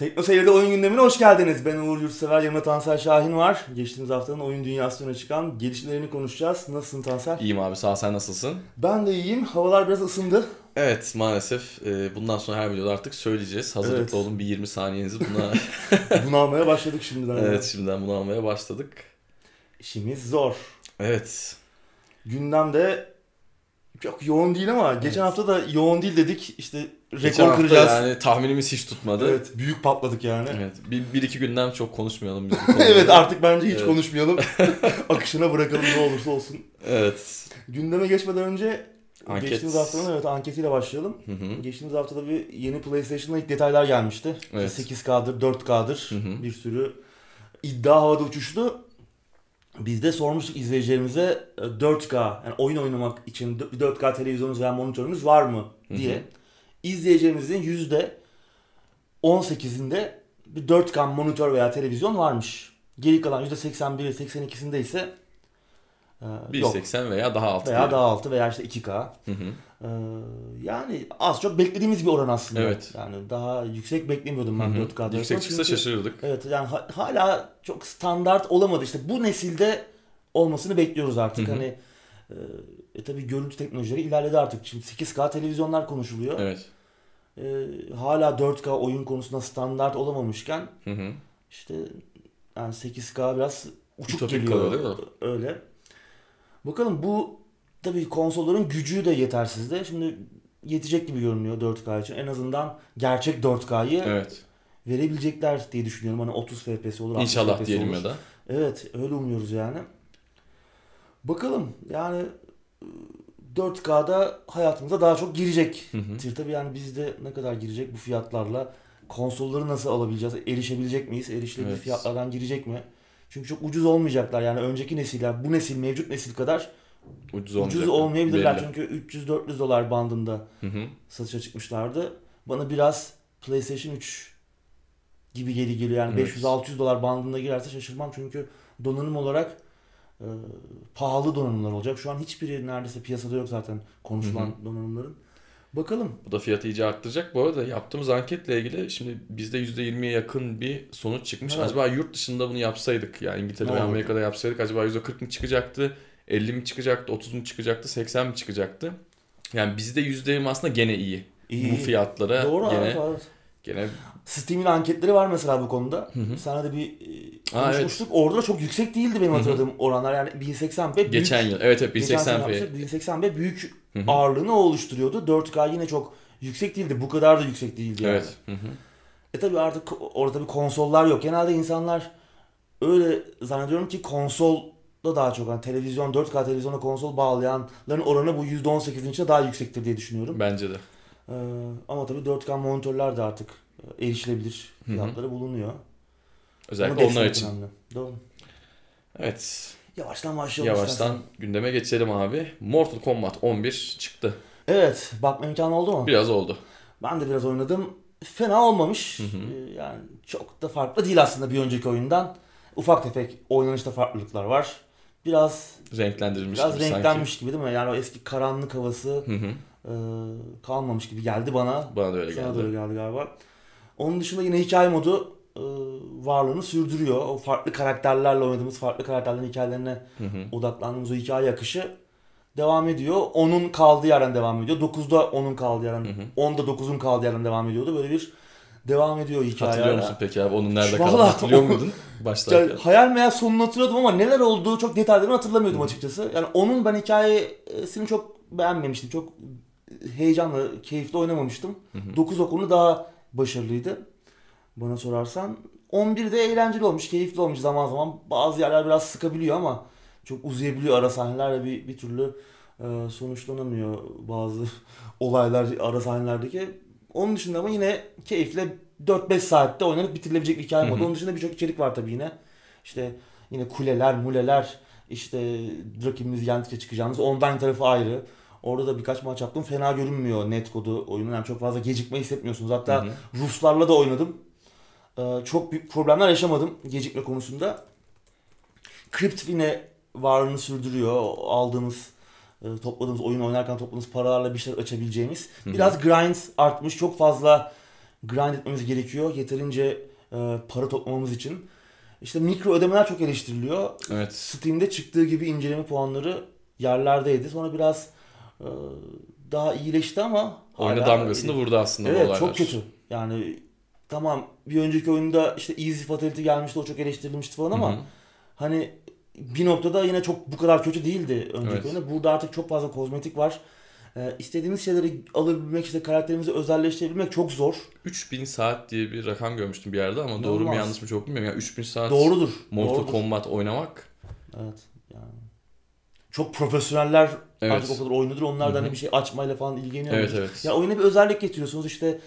Tekno Seyir'de oyun gündemine hoş geldiniz. Ben Uğur Yurtsever, yanımda Tansel Şahin var. Geçtiğimiz haftanın oyun dünyasına çıkan gelişmelerini konuşacağız. Nasılsın Tansel? İyiyim abi sağ ol, sen nasılsın? Ben de iyiyim. Havalar biraz ısındı. Evet maalesef e, bundan sonra her videoda artık söyleyeceğiz. Hazırlıklı Evet. olun bir 20 saniyenizi buna. Bunu almaya başladık şimdiden. evet şimdiden bunu almaya başladık. İşimiz zor. Evet. Gündemde çok yoğun değil ama geçen hafta da yoğun değil dedik. İşte rekor kıracağız. yani tahminimiz hiç tutmadı. Evet. Evet, büyük patladık yani. Bir, bir iki günden çok konuşmayalım biz evet artık bence hiç Evet. konuşmayalım. Akışına bırakalım ne olursa olsun. Evet. Gündeme geçmeden önce Anket. geçtiğimiz haftanın evet anketiyle başlayalım. Hı hı. Geçtiğimiz haftada bir yeni PlayStation'da ilk detaylar gelmişti. Evet. 8K'dır, 4K'dır Hı hı. bir sürü iddia havada uçuştu. Biz de sormuştuk izleyicilerimize e, 4K yani oyun oynamak için bir 4K televizyonunuz veya monitörünüz var mı diye. Hı hı. İzleyicilerimizin %18'inde bir 4K monitör veya televizyon varmış. Geri kalan %81 82'sinde ise e, yok 1.80 veya daha altı. veya diyelim. daha altı veya işte 2K. Hı hı. Ee, yani az çok beklediğimiz bir oran aslında. Evet. Yani daha yüksek beklemiyordum ben Hı hı. 4K'da. Yüksek çıksa Çünkü- şaşırırdık. Evet yani ha- hala çok standart olamadı. İşte bu nesilde olmasını bekliyoruz artık. Hı hı. Hani e, e tabii görüntü teknolojileri ilerledi artık. Şimdi 8K televizyonlar konuşuluyor. Evet. E, hala 4K oyun konusunda standart olamamışken Hı hı. işte yani 8K biraz uçuk Ütopik geliyor. kalıyor değil mi? Öyle. Bakalım bu tabii konsolların gücü de yetersizdi. Şimdi yetecek gibi görünüyor 4K için. En azından gerçek 4K'yı Evet. verebilecekler diye düşünüyorum. Hani 30 FPS olur, 60 İnşallah FPS diyelim olur. ya da. Evet, öyle umuyoruz yani. Bakalım yani 4K'da hayatımıza daha çok girecek. Tabii yani bizde ne kadar girecek bu fiyatlarla? Konsolları nasıl alabileceğiz? Erişebilecek miyiz? Erişilebilir Evet. fiyatlardan girecek mi? Çünkü çok ucuz olmayacaklar yani önceki nesiller, bu nesil, mevcut nesil kadar Ucuz, ucuz olmayabilirler. Belli. Çünkü 300-400 dolar bandında Hı hı. satışa çıkmışlardı. Bana biraz PlayStation 3 gibi geri geliyor. Yani Evet. 500-600 dolar bandında girerse şaşırmam çünkü donanım olarak e, pahalı donanımlar olacak. Şu an hiçbiri neredeyse piyasada yok zaten konuşulan Hı donanımların. Bakalım. Bu da fiyatı iyice arttıracak. Bu arada yaptığımız anketle ilgili şimdi bizde %20'ye yakın bir sonuç çıkmış. Evet. Acaba yurt dışında bunu yapsaydık yani İngiltere ve? Amerika'da yapsaydık acaba %40 mı çıkacaktı? 50 mi çıkacaktı? 30 mu çıkacaktı? 80 mi çıkacaktı? Yani bizde %20 aslında gene iyi. İyi. Bu fiyatlara Doğru gene evet, evet. gene Steam'in anketleri var mesela bu konuda. Hı hı. Sana da bir e, Aa, konuşmuştuk. Orada da çok yüksek değildi benim Hı hı. hatırladığım oranlar. Yani 1080p büyük. geçen yıl. Evet evet Geçen sene 1080p. yapmıştık. 1080p büyük Hı hı. ağırlığını oluşturuyordu. 4K yine çok yüksek değildi. Bu kadar da yüksek değildi yani. Evet. Hı hı. E tabi artık orada bir konsollar yok. Genelde insanlar öyle zannediyorum ki konsolda daha çok hani televizyon 4K televizyona konsol bağlayanların oranı bu %18'in içinde daha yüksektir diye düşünüyorum. Bence de. Ee, ama tabii 4K monitörler de artık erişilebilir Hı hı. fiyatları bulunuyor. Özellikle onlar için. önemli. Doğru. Evet. Yavaştan başlayalım Yavaştan istersen. gündeme geçelim abi. Mortal Kombat 11 çıktı. Evet bakma imkanı oldu mu? Biraz oldu. Ben de biraz oynadım. Fena olmamış. Hı hı. Ee, Yani çok da farklı değil aslında bir önceki oyundan. Ufak tefek oynanışta farklılıklar var. Biraz Renklendirilmiş biraz gibi renklenmiş gibi değil mi? Yani o eski karanlık havası sanki. Hı hı. e, kalmamış gibi geldi bana. Bana da öyle Sana geldi. da öyle geldi galiba. Onun dışında yine hikaye modu e, varlığını sürdürüyor. O farklı karakterlerle oynadığımız farklı karakterlerin hikayelerine Hı hı. odaklandığımız o hikaye akışı devam ediyor. Onun kaldığı yerden devam ediyor. 9'da onun kaldığı yerden, Hı hı. 10'da 9'un kaldığı yerden devam ediyordu. Böyle bir devam ediyor hikaye. Hatırlıyor musun peki abi onun nerede kaldığını hatırlıyor muydun başlarken? Yani hayal meyal sonunu hatırlıyordum ama neler olduğu çok detaylarını hatırlamıyordum Hı. açıkçası. Yani onun ben hikayesini çok beğenmemiştim. Çok heyecanlı, keyifli oynamamıştım. Hı hı. 9 okunu daha başarılıydı. Bana sorarsan. 11 de eğlenceli olmuş, keyifli olmuş zaman zaman. Bazı yerler biraz sıkabiliyor ama çok uzayabiliyor ara sahneler ve bir, bir türlü e, sonuçlanamıyor bazı olaylar ara sahnelerdeki. Onun dışında ama yine keyifle 4-5 saatte oynanıp bitirilebilecek bir hikaye modu. Onun dışında birçok içerik var tabii yine. İşte yine kuleler, muleler, işte rakibimiz yendikçe çıkacağımız online tarafı ayrı. Orada da birkaç maç yaptım. Fena görünmüyor net kodu oyunun. Yani çok fazla gecikme hissetmiyorsunuz. Hatta Hı hı. Ruslarla da oynadım. Ee, çok büyük problemler yaşamadım gecikme konusunda. Crypt yine varlığını sürdürüyor. Aldığımız, e, topladığımız, oyun oynarken topladığımız paralarla bir şeyler açabileceğimiz. Biraz grind artmış. Çok fazla grind etmemiz gerekiyor. Yeterince e, para toplamamız için. İşte mikro ödemeler çok eleştiriliyor. Evet. Steam'de çıktığı gibi inceleme puanları yerlerdeydi. Sonra biraz daha iyileşti ama Oyuna damgasını vurdu aslında Evet olaylar. çok kötü. Yani tamam bir önceki oyunda işte Easy Fatality gelmişti o çok eleştirilmişti falan ama Hı hı. hani bir noktada yine çok bu kadar kötü değildi önceki Evet. oyunda. Burada artık çok fazla kozmetik var. Ee, istediğimiz şeyleri alabilmek, işte karakterimizi özelleştirebilmek çok zor. 3000 saat diye bir rakam görmüştüm bir yerde ama doğru mu yanlış mı çok bilmiyorum. Yani 3000 saat Doğrudur. Mortal doğrudur. Kombat oynamak Evet. Yani. Çok profesyoneller Evet. artık o kadar oynuyordur. Onlar da hani bir şey açmayla falan ilgileniyor. Evet evet. Ya oyuna bir özellik getiriyorsunuz işte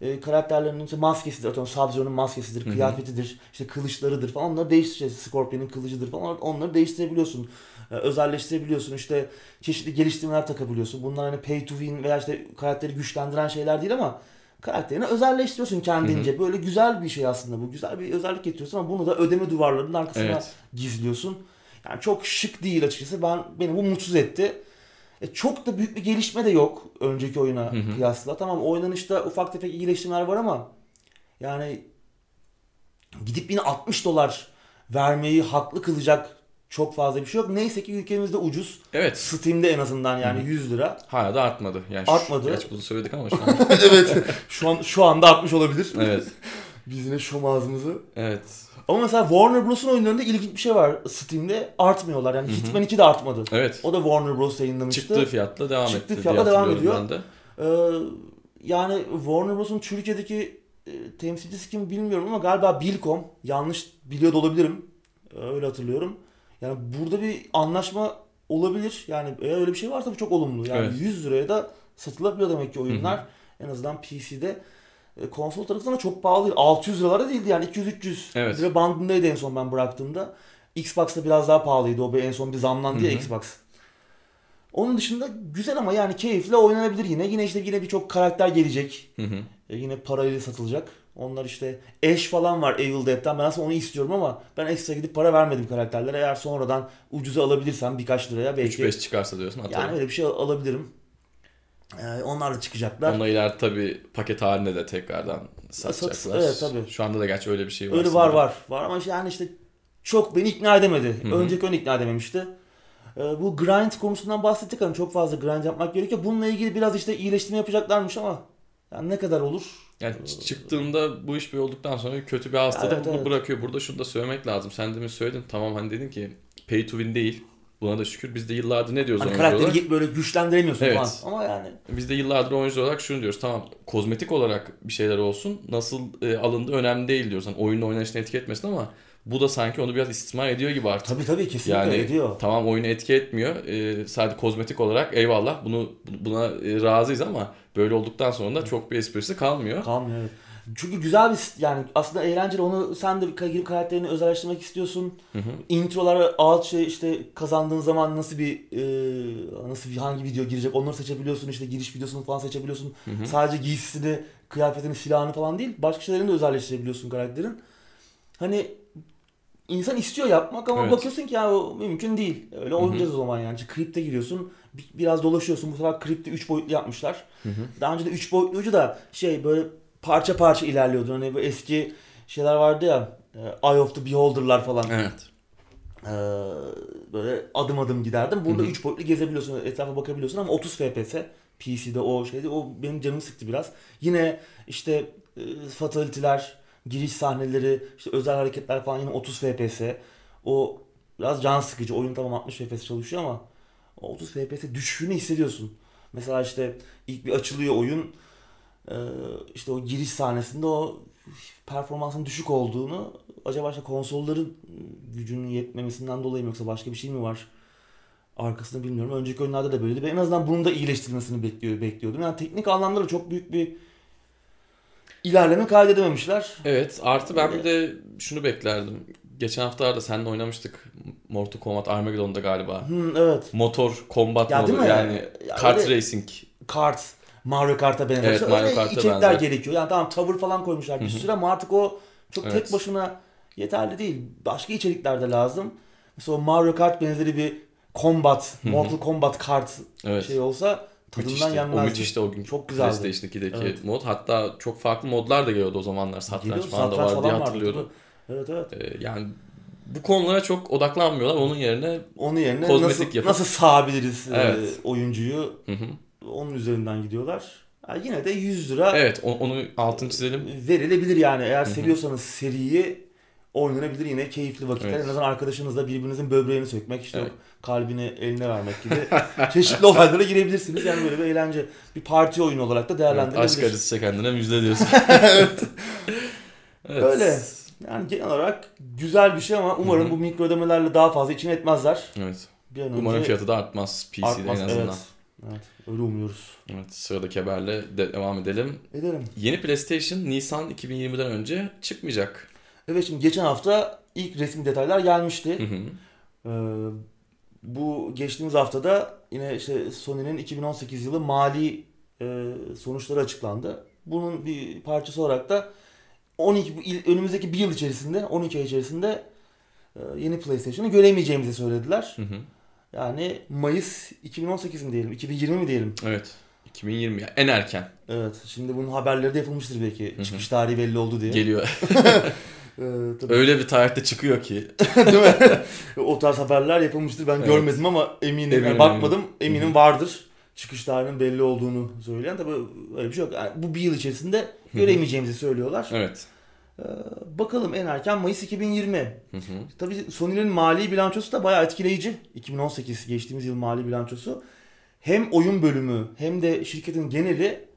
e, karakterlerinin işte maskesidir atıyorum Sub-Zero'nun maskesidir, Hı hı. kıyafetidir, işte kılıçlarıdır falan onları değiştireceğiz. Scorpion'un kılıcıdır falan onları değiştirebiliyorsun. E, özelleştirebiliyorsun işte çeşitli geliştirmeler takabiliyorsun. Bunlar hani pay to win veya işte karakteri güçlendiren şeyler değil ama karakterini özelleştiriyorsun kendince. Böyle güzel bir şey aslında bu. Güzel bir özellik getiriyorsun ama bunu da ödeme duvarlarının arkasına Evet. gizliyorsun. Yani çok şık değil açıkçası. Ben beni bu mutsuz etti. E, çok da büyük bir gelişme de yok önceki oyuna Hı hı. kıyasla. Tamam oynanışta ufak tefek iyileştirmeler var ama yani gidip yine 60 dolar vermeyi haklı kılacak çok fazla bir şey yok. Neyse ki ülkemizde ucuz. Evet. Steam'de en azından yani 100 lira. Hala da artmadı. Yani Artmadı. Geç bunu söyledik ama şu an. evet. Şu an şu anda artmış olabilir. evet. Biz yine şom ağzımızı. Evet. Ama mesela Warner Bros'un oyunlarında ilginç bir şey var. Steam'de artmıyorlar. Yani Hı hı. Hitman 2 de artmadı. Evet. O da Warner Bros yayınlamıştı. Çıktığı fiyatla devam Çıktığı etti fiyatla diye devam ediyor. ben de. Ee, yani Warner Bros'un Türkiye'deki e, temsilcisi kim bilmiyorum ama galiba Bilcom. Yanlış biliyor da olabilirim. Ee, Öyle hatırlıyorum. Yani burada bir anlaşma olabilir. Yani eğer öyle bir şey varsa bu çok olumlu. Yani Evet. 100 liraya da satılabiliyor demek ki oyunlar. En azından PC'de. E, Konsol tarafından da çok pahalı değil. 600 liralara değildi yani 200-300 Evet. lira bandındaydı en son ben bıraktığımda. Xbox'ta biraz daha pahalıydı. O en son bir zamlandı ya. Xbox. Onun dışında güzel ama yani keyifle oynanabilir yine. Yine işte yine birçok karakter gelecek. Hı hı. E, yine parayla satılacak. Onlar işte Ash falan var Evil Dead'den. Ben aslında onu istiyorum ama ben ekstra gidip para vermedim karakterlere. Eğer sonradan ucuza alabilirsem birkaç liraya belki 3-5 çıkarsa diyorsun atalım. yani öyle bir şey alabilirim. E, onlar da çıkacaklar. Onunla ileride tabii paket halinde de tekrardan satacaklar. Sat- evet, tabii. Şu anda da gerçi öyle bir şey var. Öyle var var. Var ama işte yani işte çok beni ikna edemedi. Hı hı. Önceki oyun ikna edememişti. Ee, bu grind konusundan bahsettik hani çok fazla grind yapmak gerekiyor. Bununla ilgili biraz işte iyileştirme yapacaklarmış ama yani ne kadar olur? Yani ç- çıktığında bu iş bir olduktan sonra kötü bir hastalık Evet, bunu evet. bırakıyor. Burada şunu da söylemek lazım. Sen demin söyledin. Tamam hani dedin ki pay to win değil. Buna da şükür biz de yıllardır ne diyoruz Hani oyuncu olarak? karakteri böyle güçlendiremiyorsun Evet. falan. Ama yani Biz de yıllardır oyuncu olarak şunu diyoruz. Tamam kozmetik olarak bir şeyler olsun. Nasıl e, alındığı önemli değil diyoruz. Hani oyunun oynanışına etki etmesin ama bu da sanki onu biraz istismar ediyor gibi artık. tabii tabii kesinlikle Yani ediyor. tamam oyunu etki etmiyor. Ee, sadece kozmetik olarak eyvallah bunu buna e, razıyız ama böyle olduktan sonra da çok bir esprisi kalmıyor. Kalmıyor evet. Çünkü güzel bir yani aslında eğlenceli onu sen de girip karakterini özelleştirmek istiyorsun. Hı hı. introlar ağaç şey işte kazandığın zaman nasıl bir e, nasıl bir hangi video girecek onları seçebiliyorsun işte giriş videosunu falan seçebiliyorsun. Hı hı. Sadece giysisini, kıyafetini, silahını falan değil başka şeylerini de özelleştirebiliyorsun karakterin. Hani insan istiyor yapmak ama Evet. bakıyorsun ki ya o mümkün değil. Öyle oynayacağız o zaman yani. İşte Kripte giriyorsun. bir- Biraz dolaşıyorsun. Bu sefer Kripte 3 boyutlu yapmışlar. Hı hı. Daha önce de 3 boyutluydu da şey böyle parça parça ilerliyordu. Hani bu eski şeyler vardı ya. e, Eye of the Beholder'lar falan. Evet. Ee, böyle adım adım giderdim. Burada Hı hı. 3 boyutlu gezebiliyorsun, etrafa bakabiliyorsun ama 30 FPS PC'de o şeydi. O benim canımı sıktı biraz. Yine işte e, fatality'ler, giriş sahneleri, işte özel hareketler falan yine 30 FPS. O biraz can sıkıcı. Oyun tamam 60 FPS çalışıyor ama o 30 FPS düşüşünü hissediyorsun. Mesela işte ilk bir açılıyor oyun. Ee, işte o giriş sahnesinde o performansın düşük olduğunu acaba işte konsolların gücünün yetmemesinden dolayı mı yoksa başka bir şey mi var? Arkasını bilmiyorum. Önceki oyunlarda da böyleydi. Ben en azından bunun da iyileştirilmesini bekliyor, bekliyordum. Yani teknik anlamda da çok büyük bir ilerleme kaydedememişler. Evet artı ben bir de şunu beklerdim. Geçen haftalarda seninle oynamıştık. Mortal Kombat Armageddon'da galiba. Hı, evet. Motor combat Ya modu yani Ya kart öyle- racing. Kart, Mario Kart'a benzer. Evet, Mario öyle Kart'a içerikler benzer. gerekiyor. Yani tamam tavır falan koymuşlar bir sürü ama artık o çok Evet. tek başına yeterli değil. Başka içerikler de lazım. Mesela o Mario Kart benzeri bir combat. Mortal Kombat kart Evet. şey olsa tadından Müthişti. O yenmezdi. müthişti o gün. Çok güzeldi. PlayStation 2'deki Evet. mod. Hatta çok farklı modlar da geliyordu o zamanlar. Satranç Geliyor, falan da satranç vardı diye vardı, hatırlıyorum. tabii. Evet evet. Ee, yani bu konulara çok odaklanmıyorlar. Onun yerine Onun yerine Kozmetik nasıl, yapıp- nasıl sağabiliriz e, Evet. oyuncuyu hı hı. Onun üzerinden gidiyorlar. Ha, yine de 100 lira evet onu altını çizelim. verilebilir yani. Eğer seviyorsanız seriyi oynanabilir yine keyifli vakitler. Evet. En azından arkadaşınızla birbirinizin böbreğini sökmek, işte Evet. kalbini eline vermek gibi çeşitli olaylara girebilirsiniz. Yani böyle bir eğlence, bir parti oyunu olarak da Evet, değerlendirilebilir. aşk acısı kendine müjde diyorsun. evet. Öyle. Yani genel olarak güzel bir şey ama umarım Hı hı. bu mikro ödemelerle daha fazla içine etmezler. Evet. Bir an önce Umarım fiyatı da artmaz PC'de artmaz. en azından. Evet. Evet. Öyle umuyoruz. Evet, sıradaki haberle de- devam edelim. Edelim. Yeni PlayStation Nisan 2020'den önce çıkmayacak. Evet şimdi geçen hafta ilk resmi detaylar gelmişti. Hı hı. Ee, bu geçtiğimiz haftada yine işte Sony'nin 2018 yılı mali e, sonuçları açıklandı. Bunun bir parçası olarak da 12 bu il- önümüzdeki bir yıl içerisinde 12 ay içerisinde e, yeni PlayStation'ı göremeyeceğimizi söylediler. Hı hı. Yani Mayıs 2018 mi diyelim, 2020 mi diyelim? Evet. 2020 ya en erken Evet. Şimdi bunun haberleri de yapılmıştır belki. hı. Çıkış tarihi belli oldu diye. geliyor. Ee, tabii. Öyle bir tarihte çıkıyor ki. Değil mi? o tarz haberler yapılmıştır. Ben Evet. görmedim ama eminim. Eminim, Yani bakmadım. eminim. Eminim vardır. Çıkış tarihinin belli olduğunu söyleyen. Tabii öyle bir şey yok. Yani bu bir yıl içerisinde göremeyeceğimizi söylüyorlar. Evet. Ee, bakalım en erken Mayıs 2020. Hı hı. Tabii Sony'nin mali bilançosu da bayağı etkileyici. 2018 geçtiğimiz yıl mali bilançosu. Hem oyun bölümü hem de şirketin geneli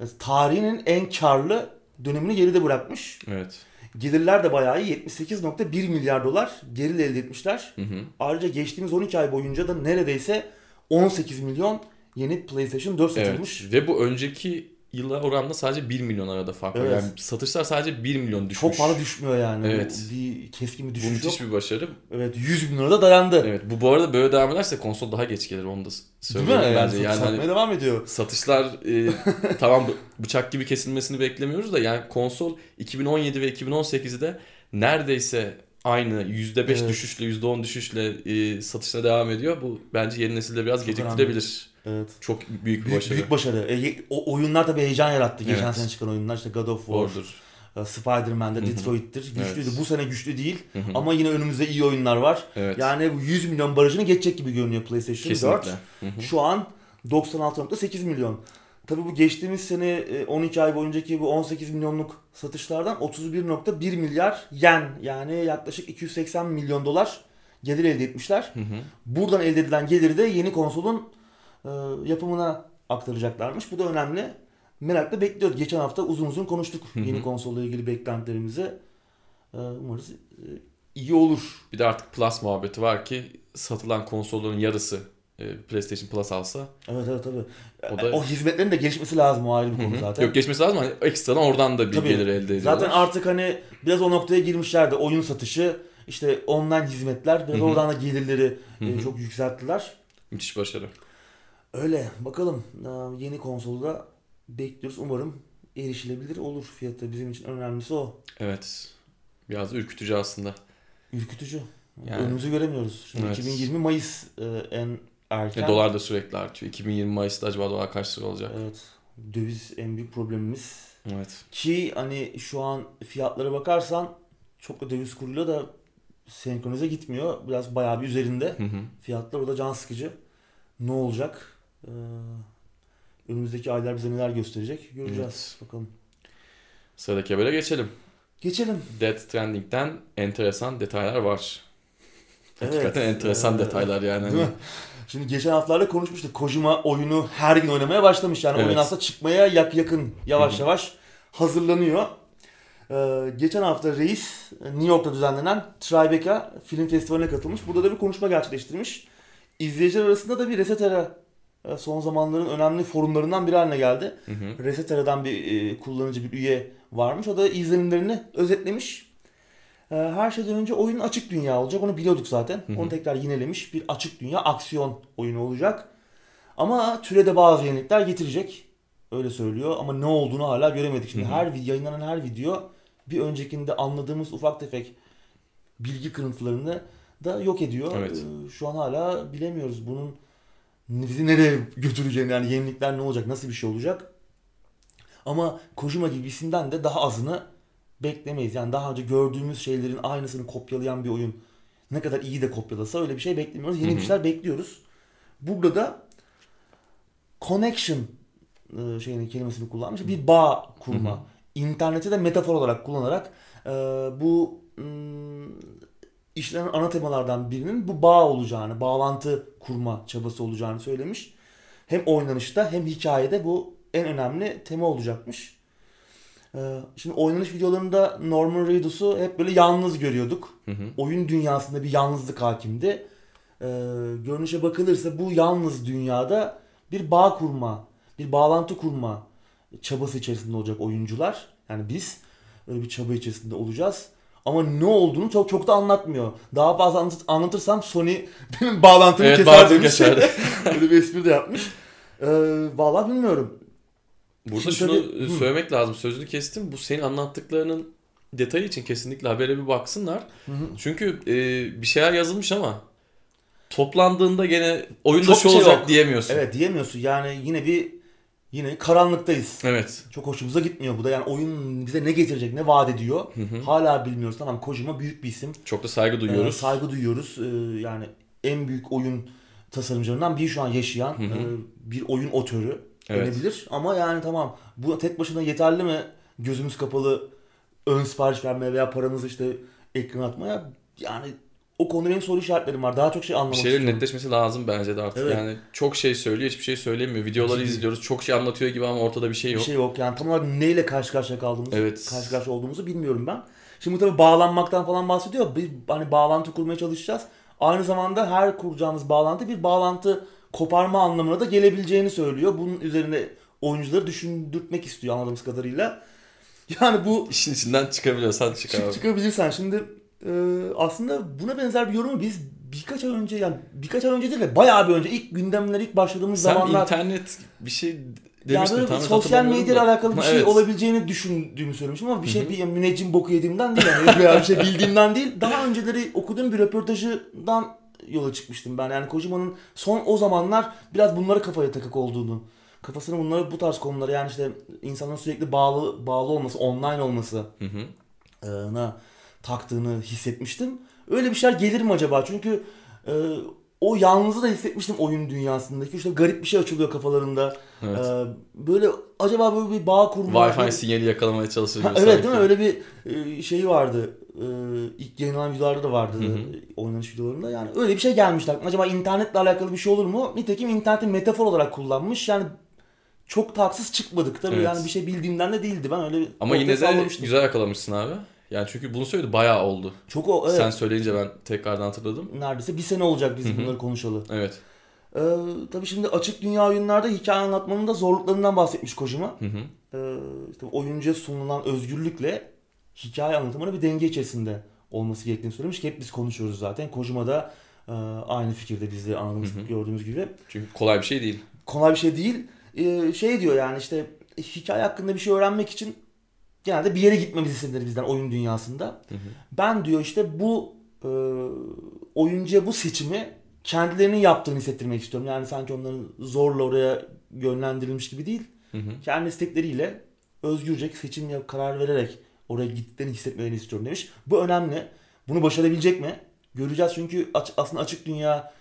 e, tarihinin en karlı dönemini geride bırakmış. Evet. Gelirler de bayağı iyi. 78.1 milyar dolar gelir elde etmişler. Hı hı. Ayrıca geçtiğimiz 12 ay boyunca da neredeyse 18 milyon yeni PlayStation 4 satılmış. Evet. Ve bu önceki yıla oranla sadece 1 milyon arada fark var. Evet. Yani satışlar sadece 1 milyon düşmüş. Çok fazla düşmüyor yani. Evet. Bir keskin bir Bu düşüş yok. müthiş bir başarı. Evet 100 bin da dayandı. Evet. Bu bu arada böyle devam ederse konsol daha geç gelir onu da Değil mi? söyleyeyim Yani, bence. Yani satmaya hani devam ediyor. satışlar e, tamam bu- bıçak gibi kesilmesini beklemiyoruz da yani konsol 2017 ve 2018'de neredeyse aynı %5 Evet. düşüşle %10 düşüşle e, satışına devam ediyor. Bu bence yeni nesilde biraz geciktirebilir. Evet. Çok büyük bir Büyük, başarı. büyük başarı. E, o oyunlar tabii heyecan yarattı. Geçen Evet. sene çıkan oyunlar işte God of War, Order. e, Spider-Man'de. Detroit'tir. Güçlüydü. Evet. Bu sene güçlü değil. Hı hı. Ama yine önümüzde iyi oyunlar var. evet. Yani bu 100 milyon barajını geçecek gibi görünüyor PlayStation 4. Kesinlikle. Hı hı. Şu an 96.8 milyon. Tabii bu geçtiğimiz sene e, 12 ay boyuncaki bu 18 milyonluk satışlardan 31.1 milyar yen yani yaklaşık 280 milyon dolar gelir elde etmişler. Hı hı. Buradan elde edilen geliri de yeni konsolun e, yapımına aktaracaklarmış. Bu da önemli. Merakla bekliyoruz. Geçen hafta uzun uzun konuştuk yeni konsolla ilgili beklentilerimizi. E, umarız e, iyi olur. Bir de artık Plus muhabbeti var ki satılan konsolların yarısı PlayStation Plus alsa. Evet evet tabii. O O, da- hizmetlerin de gelişmesi lazım o ayrı bir konu zaten. Yok geçmesi lazım hani ekstradan oradan da bir Tabii. gelir elde ediyorlar. Zaten artık hani biraz o noktaya girmişlerdi. Oyun satışı, işte online hizmetler biraz Hı hı. oradan da gelirleri Hı e, hı. çok yükselttiler. Müthiş başarı. Öyle bakalım Ee, yeni konsolda bekliyoruz. Umarım erişilebilir olur fiyatı. Bizim için önemlisi o. Evet. Biraz ürkütücü aslında. Ürkütücü. Yani- Önümüzü göremiyoruz. Şimdi Evet. 2020 Mayıs e, en erken. E, dolar da sürekli artıyor. 2020 Mayıs'ta acaba dolar kaç lira olacak? Evet. Döviz en büyük problemimiz. Evet. Ki hani şu an fiyatlara bakarsan çok da döviz kuruyla da senkronize gitmiyor. Biraz bayağı bir üzerinde. Hı hı. Fiyatlar o da can sıkıcı. Ne olacak? Ee, önümüzdeki aylar bize neler gösterecek göreceğiz. Bakalım. Sıradaki habere geçelim. Geçelim. Death Stranding'den enteresan detaylar var. Evet, Hakikaten enteresan ee, detaylar yani. Değil mi? Şimdi geçen haftalarda konuşmuştuk. Kojima oyunu her gün oynamaya başlamış. Yani Evet. oyun aslında çıkmaya yak yakın yavaş Hı hı. yavaş hazırlanıyor. Ee, geçen hafta Reis New York'ta düzenlenen Tribeca Film Festivali'ne katılmış. Burada da bir konuşma gerçekleştirmiş. İzleyiciler arasında da bir Resetera e, son zamanların önemli forumlarından biri haline geldi. Hı hı. Resetera'dan bir e, kullanıcı bir üye varmış. O da izlenimlerini özetlemiş. E, her şeyden önce oyun açık dünya olacak. Onu biliyorduk zaten. Hı hı. Onu tekrar yinelemiş. Bir açık dünya aksiyon oyunu olacak. Ama türede bazı yenilikler getirecek. Öyle söylüyor ama ne olduğunu hala göremedik. Şimdi Hı hı. her yayınlanan her video bir öncekinde anladığımız ufak tefek bilgi kırıntılarını da yok ediyor. Evet. E, şu an hala bilemiyoruz. Bunun nereye götüreceğini yani yenilikler ne olacak, nasıl bir şey olacak. Ama Kojima gibi isimden de daha azını beklemeyiz. Yani daha önce gördüğümüz şeylerin aynısını kopyalayan bir oyun ne kadar iyi de kopyalasa öyle bir şey beklemiyoruz. Yeni bir şeyler bekliyoruz. Burada da connection e, şeyini kelimesini kullanmış. Bir bağ kurma. Hı hı. İnterneti de metafor olarak kullanarak e, bu işlenen ana temalardan birinin bu bağ olacağını, bağlantı kurma çabası olacağını söylemiş. Hem oynanışta hem hikayede bu en önemli tema olacakmış. E, Şimdi oynanış videolarında Norman Reedus'u hep böyle yalnız görüyorduk Hı hı. oyun dünyasında bir yalnızlık hakimdi. Ee, görünüşe bakılırsa bu yalnız dünyada bir bağ kurma, bir bağlantı kurma çabası içerisinde olacak oyuncular. Yani biz öyle bir çaba içerisinde olacağız. Ama ne olduğunu çok çok da anlatmıyor. Daha fazla anlat- anlatırsam Sony benim bağlantımı Evet, keser demiş. keser. Öyle bir espri de yapmış. Ee, vallahi bilmiyorum. Burada Şimdi şunu tabii- e, Hı. söylemek lazım. Sözünü kestim. Bu senin anlattıklarının detayı için kesinlikle habere bir baksınlar. Hı hı. Çünkü e, bir şeyler yazılmış ama toplandığında gene oyunda Çok şu şey olacak yok. diyemiyorsun. Evet diyemiyorsun. Yani yine bir yine karanlıktayız. Evet. Çok hoşumuza gitmiyor bu da. Yani oyun bize ne getirecek, ne vaat ediyor. Hı hı. Hala bilmiyoruz. Tamam Kojima büyük bir isim. Çok da saygı Ee, duyuyoruz. saygı duyuyoruz. Ee, yani en büyük oyun tasarımcılarından biri şu an yaşayan Hı hı. e, bir oyun otörü Evet. denebilir. Ama yani tamam bu tek başına yeterli mi? Gözümüz kapalı ön sipariş vermeye veya paramızı işte ekrana atmaya yani o konuda benim soru işaretlerim var. Daha çok şey anlamak bir şeylerin istiyorum. netleşmesi lazım bence de artık. Evet. Yani çok şey söylüyor, hiçbir şey söylemiyor. Videoları Ciddi. izliyoruz. Çok şey anlatıyor gibi ama ortada bir şey Bir yok. şey yok. Yani tam olarak neyle karşı karşıya kaldığımızı, Evet. karşı karşıya olduğumuzu bilmiyorum ben. Şimdi tabii bağlanmaktan falan bahsediyor. Bir hani bağlantı kurmaya çalışacağız. Aynı zamanda her kuracağımız bağlantı bir bağlantı koparma anlamına da gelebileceğini söylüyor. Bunun üzerine oyuncuları düşündürtmek istiyor anladığımız kadarıyla. Yani bu İşin içinden çıkabiliyorsan çık çık abi. çıkabilirsen şimdi e, aslında buna benzer bir yorumu biz birkaç ay önce yani birkaç ay önce değil de bayağı bir önce ilk gündemler ilk başladığımız Sen zamanlar internet bir şey demiştin. böyle bir net sosyal medyayla da. alakalı bir Ha, şey evet. olabileceğini düşündüğümü söylemiştim ama bir şey bir müneccim boku yediğimden değil yani veya bir şey bildiğimden değil. Daha önceleri okuduğum bir röportajından yola çıkmıştım ben. Yani Kojima'nın son o zamanlar biraz bunlara kafaya takık olduğunu, kafasını bunlara bu tarz konulara yani işte insanların sürekli bağlı bağlı olması, online olması Hı hı. e, na taktığını hissetmiştim. Öyle bir şeyler gelir mi acaba? Çünkü e, o yalnızlığı da hissetmiştim oyun dünyasındaki. İşte garip bir şey açılıyor kafalarında. Evet. E, böyle acaba böyle bir bağ kurma. Wi-Fi sinyali yakalamaya çalışır Ha, evet sanki. değil mi? Öyle bir e, şey vardı. E, ilk yayınlanan videolarda da vardı. Hı hı. e, Oynanış videolarında. Yani öyle bir şey gelmişti aklıma. Acaba internetle alakalı bir şey olur mu? Nitekim interneti metafor olarak kullanmış. Yani çok da haksız çıkmadık. Tabii Evet. yani bir şey bildiğimden de değildi. Ben öyle Ama yine de güzel yakalamışsın abi. Yani çünkü bunu söyledi bayağı oldu. Çok o evet. Sen söyleyince ben tekrardan hatırladım. neredeyse bir sene olacak biz bunları konuşalı. Evet. Ee, tabii şimdi açık dünya oyunlarda hikaye anlatmanın da zorluklarından bahsetmiş Kojima. Hı hı. Ee, işte oyuncuya sunulan özgürlükle hikaye anlatımının bir denge içerisinde olması gerektiğini söylemiş ki hep biz konuşuyoruz zaten. Kojima da e, aynı fikirde biz de anladığımız, Hı hı. gördüğümüz gibi. Çünkü kolay bir şey değil. Kolay bir şey değil. Ee, şey diyor yani işte hikaye hakkında bir şey öğrenmek için genelde bir yere gitmemizi istenir bizden oyun dünyasında. Hı hı. Ben diyor işte bu e, oyuncuya bu seçimi kendilerinin yaptığını hissettirmek istiyorum. Yani sanki onların zorla oraya yönlendirilmiş gibi değil. Hı hı. Kendi istekleriyle özgürce seçim yap, karar vererek oraya gittiklerini hissetmelerini istiyorum demiş. Bu önemli. Bunu başarabilecek mi? Göreceğiz çünkü aç- aslında açık dünya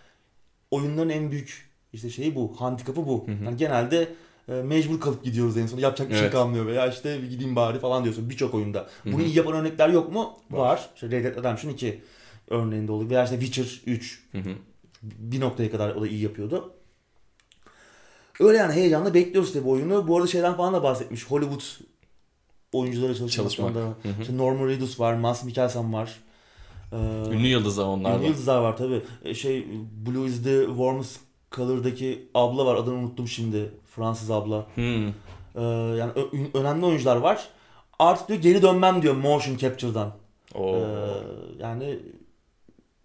oyunların en büyük işte şeyi bu. Handikapı bu. Hı hı. Yani genelde mecbur kalıp gidiyoruz en son. Yapacak bir şey Evet. kalmıyor veya işte bir gideyim bari falan diyorsun birçok oyunda. Bunu iyi yapan örnekler yok mu? Var. Var. İşte Red Dead Redemption 2 örneğinde oluyor. Veya işte Witcher 3 Hı hı. bir noktaya kadar o da iyi yapıyordu. Öyle yani heyecanla bekliyoruz tabii oyunu. Bu arada şeyden falan da bahsetmiş. Hollywood oyuncuları Çalışmak. İşte Norman Reedus var, Mads Mikkelsen var. Ee, Ünlü yıldızlar onlar ünlü yıldızlar var tabii. Ee, Şey Blue is the warmest color'daki abla var. Adını unuttum şimdi. Fransız abla. Hı. Ee, yani önemli oyuncular var. Artık diyor geri dönmem diyor motion capture'dan. Oo. Ee, yani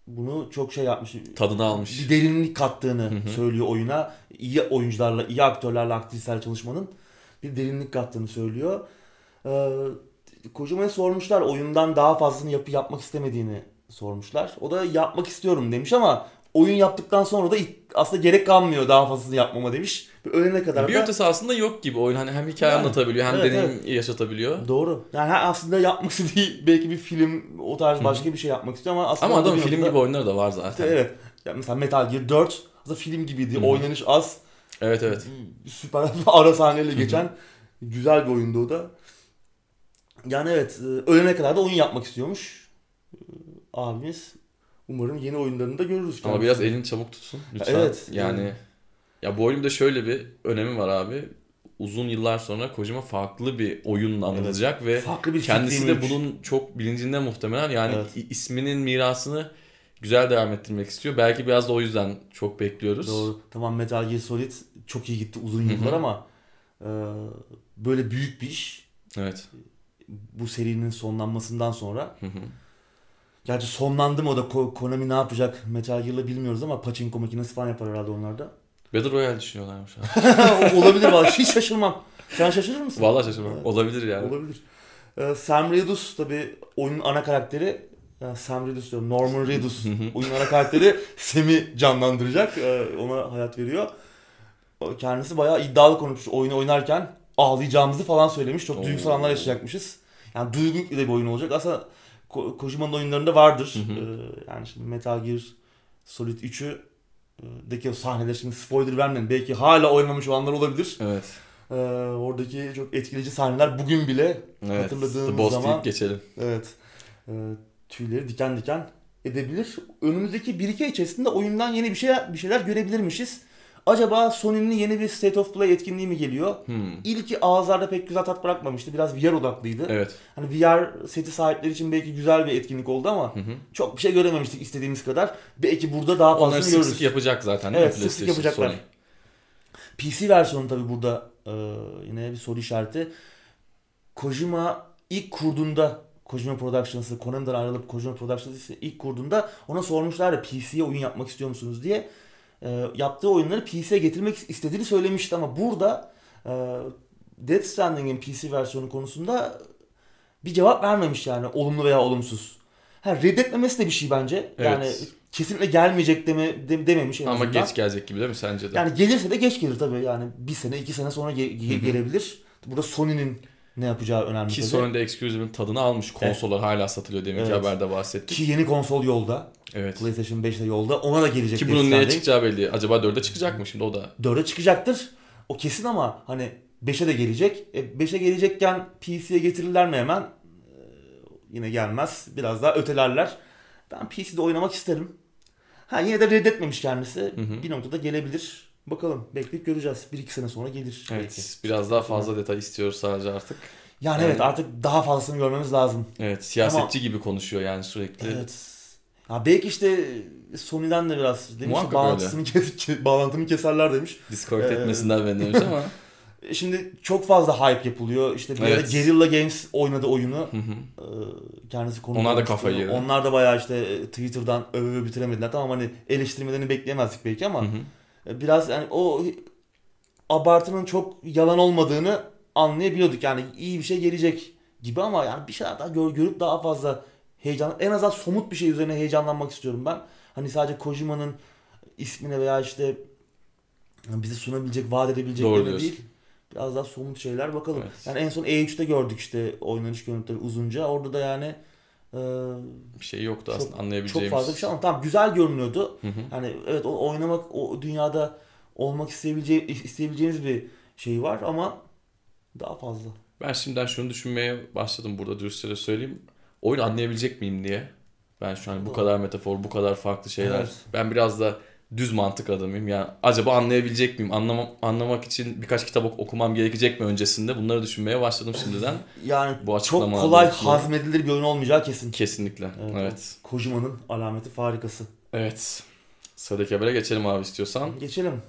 bunu çok şey yapmış. Tadını almış. Bir derinlik kattığını söylüyor oyuna. İyi oyuncularla, iyi aktörlerle, aktrislerle çalışmanın bir derinlik kattığını söylüyor. Ee, Kojima'ya sormuşlar oyundan daha fazlasını yapı yapmak istemediğini sormuşlar. O da yapmak istiyorum demiş ama oyun yaptıktan sonra da aslında gerek kalmıyor daha fazlasını yapmama demiş. Ölene kadar bir da... ötesi aslında yok gibi oyun hani hem hikaye Yani, anlatabiliyor hem evet, deneyim yaşatabiliyor. Doğru. Yani aslında yapmak istediği belki bir film o tarz başka bir şey yapmak istiyor ama aslında... Ama adamın film noktada- gibi oyunları da var zaten. Evet. Ya mesela Metal Gear 4 aslında film gibiydi. Hı hı. Oynanış az. Evet evet. Süper ara sahneyle geçen güzel bir oyundu o da. Yani evet e, ölene kadar da oyun yapmak istiyormuş e, abimiz. Umarım yeni oyunlarını da görürüz. Ama biraz elini çabuk tutsun lütfen. Evet, Yani yani. ya bu oyunda şöyle bir önemi var abi. Uzun yıllar sonra Kojima farklı bir oyunla anılacak ve Farklı bir kendisi de bunun çok bilincinde muhtemelen. Yani Evet. isminin mirasını güzel devam ettirmek istiyor. Belki biraz da o yüzden çok bekliyoruz. Doğru. Tamam Metal Gear Solid çok iyi gitti uzun yıllar ama e, böyle büyük bir iş Evet. bu serinin sonlanmasından sonra Hı hı. Gerçi sonlandı mı o da Ko- Konami ne yapacak Metal Gear'la bilmiyoruz ama pachinko makinesi falan yapar herhalde onlarda. Battle Royale düşünüyorlarmış abi. Olabilir vallahi hiç şaşırmam. Sen şaşırır mısın? Vallahi şaşırmam. Evet. Olabilir yani. Olabilir. Ee, Sam Reedus tabi oyunun ana karakteri ya Sam Reedus diyorum Norman Reedus oyunun ana karakteri Sam'i canlandıracak. Ee, ona hayat veriyor. Kendisi bayağı iddialı konuşmuş oyunu oynarken ağlayacağımızı falan söylemiş. Çok duygusal anlar yaşayacakmışız. Yani duygu bir oyun olacak. Aslında Ko- Kojima'nın oyunlarında vardır. Hı hı. Ee, yani şimdi Metal Gear Solid 3'ü e, deki o sahneler şimdi spoiler vermeyin. Belki hala oynamış olanlar olabilir. Evet. Ee, oradaki çok etkileyici sahneler bugün bile Evet. Hatırladığımız The Boss zaman- geçelim. evet e, tüyleri diken diken edebilir. Önümüzdeki bir iki ay içerisinde oyundan yeni bir şey bir şeyler görebilirmişiz. Acaba Sony'nin yeni bir State of Play etkinliği mi geliyor? Hmm. İlki ağızlarda pek güzel tat bırakmamıştı. Biraz VR odaklıydı. Evet. Hani VR seti sahipleri için belki güzel bir etkinlik oldu ama Hı hı. çok bir şey görememiştik istediğimiz kadar. Belki burada daha Onları fazlasını sık görürüz. sık yapacak zaten Evet, sık sık yapacaklar. Sony? PC versiyonu tabi burada e, yine bir soru işareti. Kojima ilk kurduğunda Kojima Productions'ı Konami'den ayrılıp Kojima Productions'ı ilk kurduğunda ona sormuşlar ya PC'ye oyun yapmak istiyor musunuz diye. E, yaptığı oyunları PC'ye getirmek istediğini söylemişti ama burada e, Death Stranding'in PC versiyonu konusunda bir cevap vermemiş yani olumlu veya olumsuz. Ha, reddetmemesi de bir şey bence. Yani Evet. kesinlikle gelmeyecek deme, de- dememiş en Ama azından. geç gelecek gibi değil mi sence de? Yani gelirse de geç gelir tabii. Yani bir sene, iki sene sonra ge- ge- gelebilir. Burada Sony'nin ne yapacağı önemli Ki tabii. Sony'de Exclusive'ın tadını almış. Konsollar hala satılıyor deminki Evet. haberde bahsettik. Ki yeni konsol yolda. Evet. PlayStation 5 de yolda. Ona da gelecek. Ki bunun neye çıkacağı belli. Acaba 4'e çıkacak mı şimdi o da? 4'e çıkacaktır. O kesin ama hani 5'e de gelecek. E, 5'e gelecekken PC'ye getirirler mi hemen? Ee, yine gelmez. Biraz daha ötelerler. Ben PC'de oynamak isterim. Ha yine de reddetmemiş kendisi. Hı hı. Bir noktada gelebilir. Bakalım bekleyip göreceğiz. 1-2 sene sonra gelir. belki. Evet. Biraz daha fazla detay istiyoruz sadece artık. Yani Yani- evet artık daha fazlasını görmemiz lazım. Evet. Siyasetçi gibi konuşuyor yani sürekli. Evet. Ya belki işte Sony'den de biraz demiş Muhakkak bağlantısını kes, ke- bağlantımı keserler demiş. Disconnect Ee, etmesinden ben demiş ama. E Şimdi çok fazla hype yapılıyor. İşte bir Evet. Guerrilla Games oynadı oyunu. Hı hı. Ee, Kendisi konu Onlar da kafayı yedi. Onlar da bayağı işte e, Twitter'dan öve bitiremediler. Tamam hani eleştirmelerini bekleyemezdik belki ama Hı hı. e, biraz yani o abartının çok yalan olmadığını anlayabiliyorduk. Yani iyi bir şey gelecek gibi ama yani bir şeyler daha gör, görüp daha fazla heyecan en azından somut bir şey üzerine heyecanlanmak istiyorum ben. Hani sadece Kojima'nın ismine veya işte bize sunabilecek, vaat Doğru edebileceklerine değil. Biraz daha somut şeyler bakalım. Evet. Yani en son E3'te gördük işte oynanış görüntüleri uzunca. Orada da yani e, Bir şey yoktu aslında çok anlayabileceğimiz. fazla bir şey ama tamam güzel görünüyordu. Hı hı. Hani evet o oynamak o dünyada olmak isteyebileceği isteyebileceğiniz bir şey var ama daha fazla. Ben şimdiden şunu düşünmeye başladım burada dürüstçe söyleyeyim. Oyun anlayabilecek miyim diye. Ben şu an bu kadar metafor, bu kadar farklı şeyler. Evet. Ben biraz da düz mantık adamıyım. Yani acaba anlayabilecek miyim? Anlamam, anlamak için birkaç kitap ok- okumam gerekecek mi öncesinde? Bunları düşünmeye başladım şimdiden. Yani Bu çok kolay hazmedilir bir oyun olmayacağı kesin. Kesinlikle. Evet. Evet. Kojima'nın alameti farikası. Evet. Sıradaki habere geçelim abi istiyorsan. Geçelim.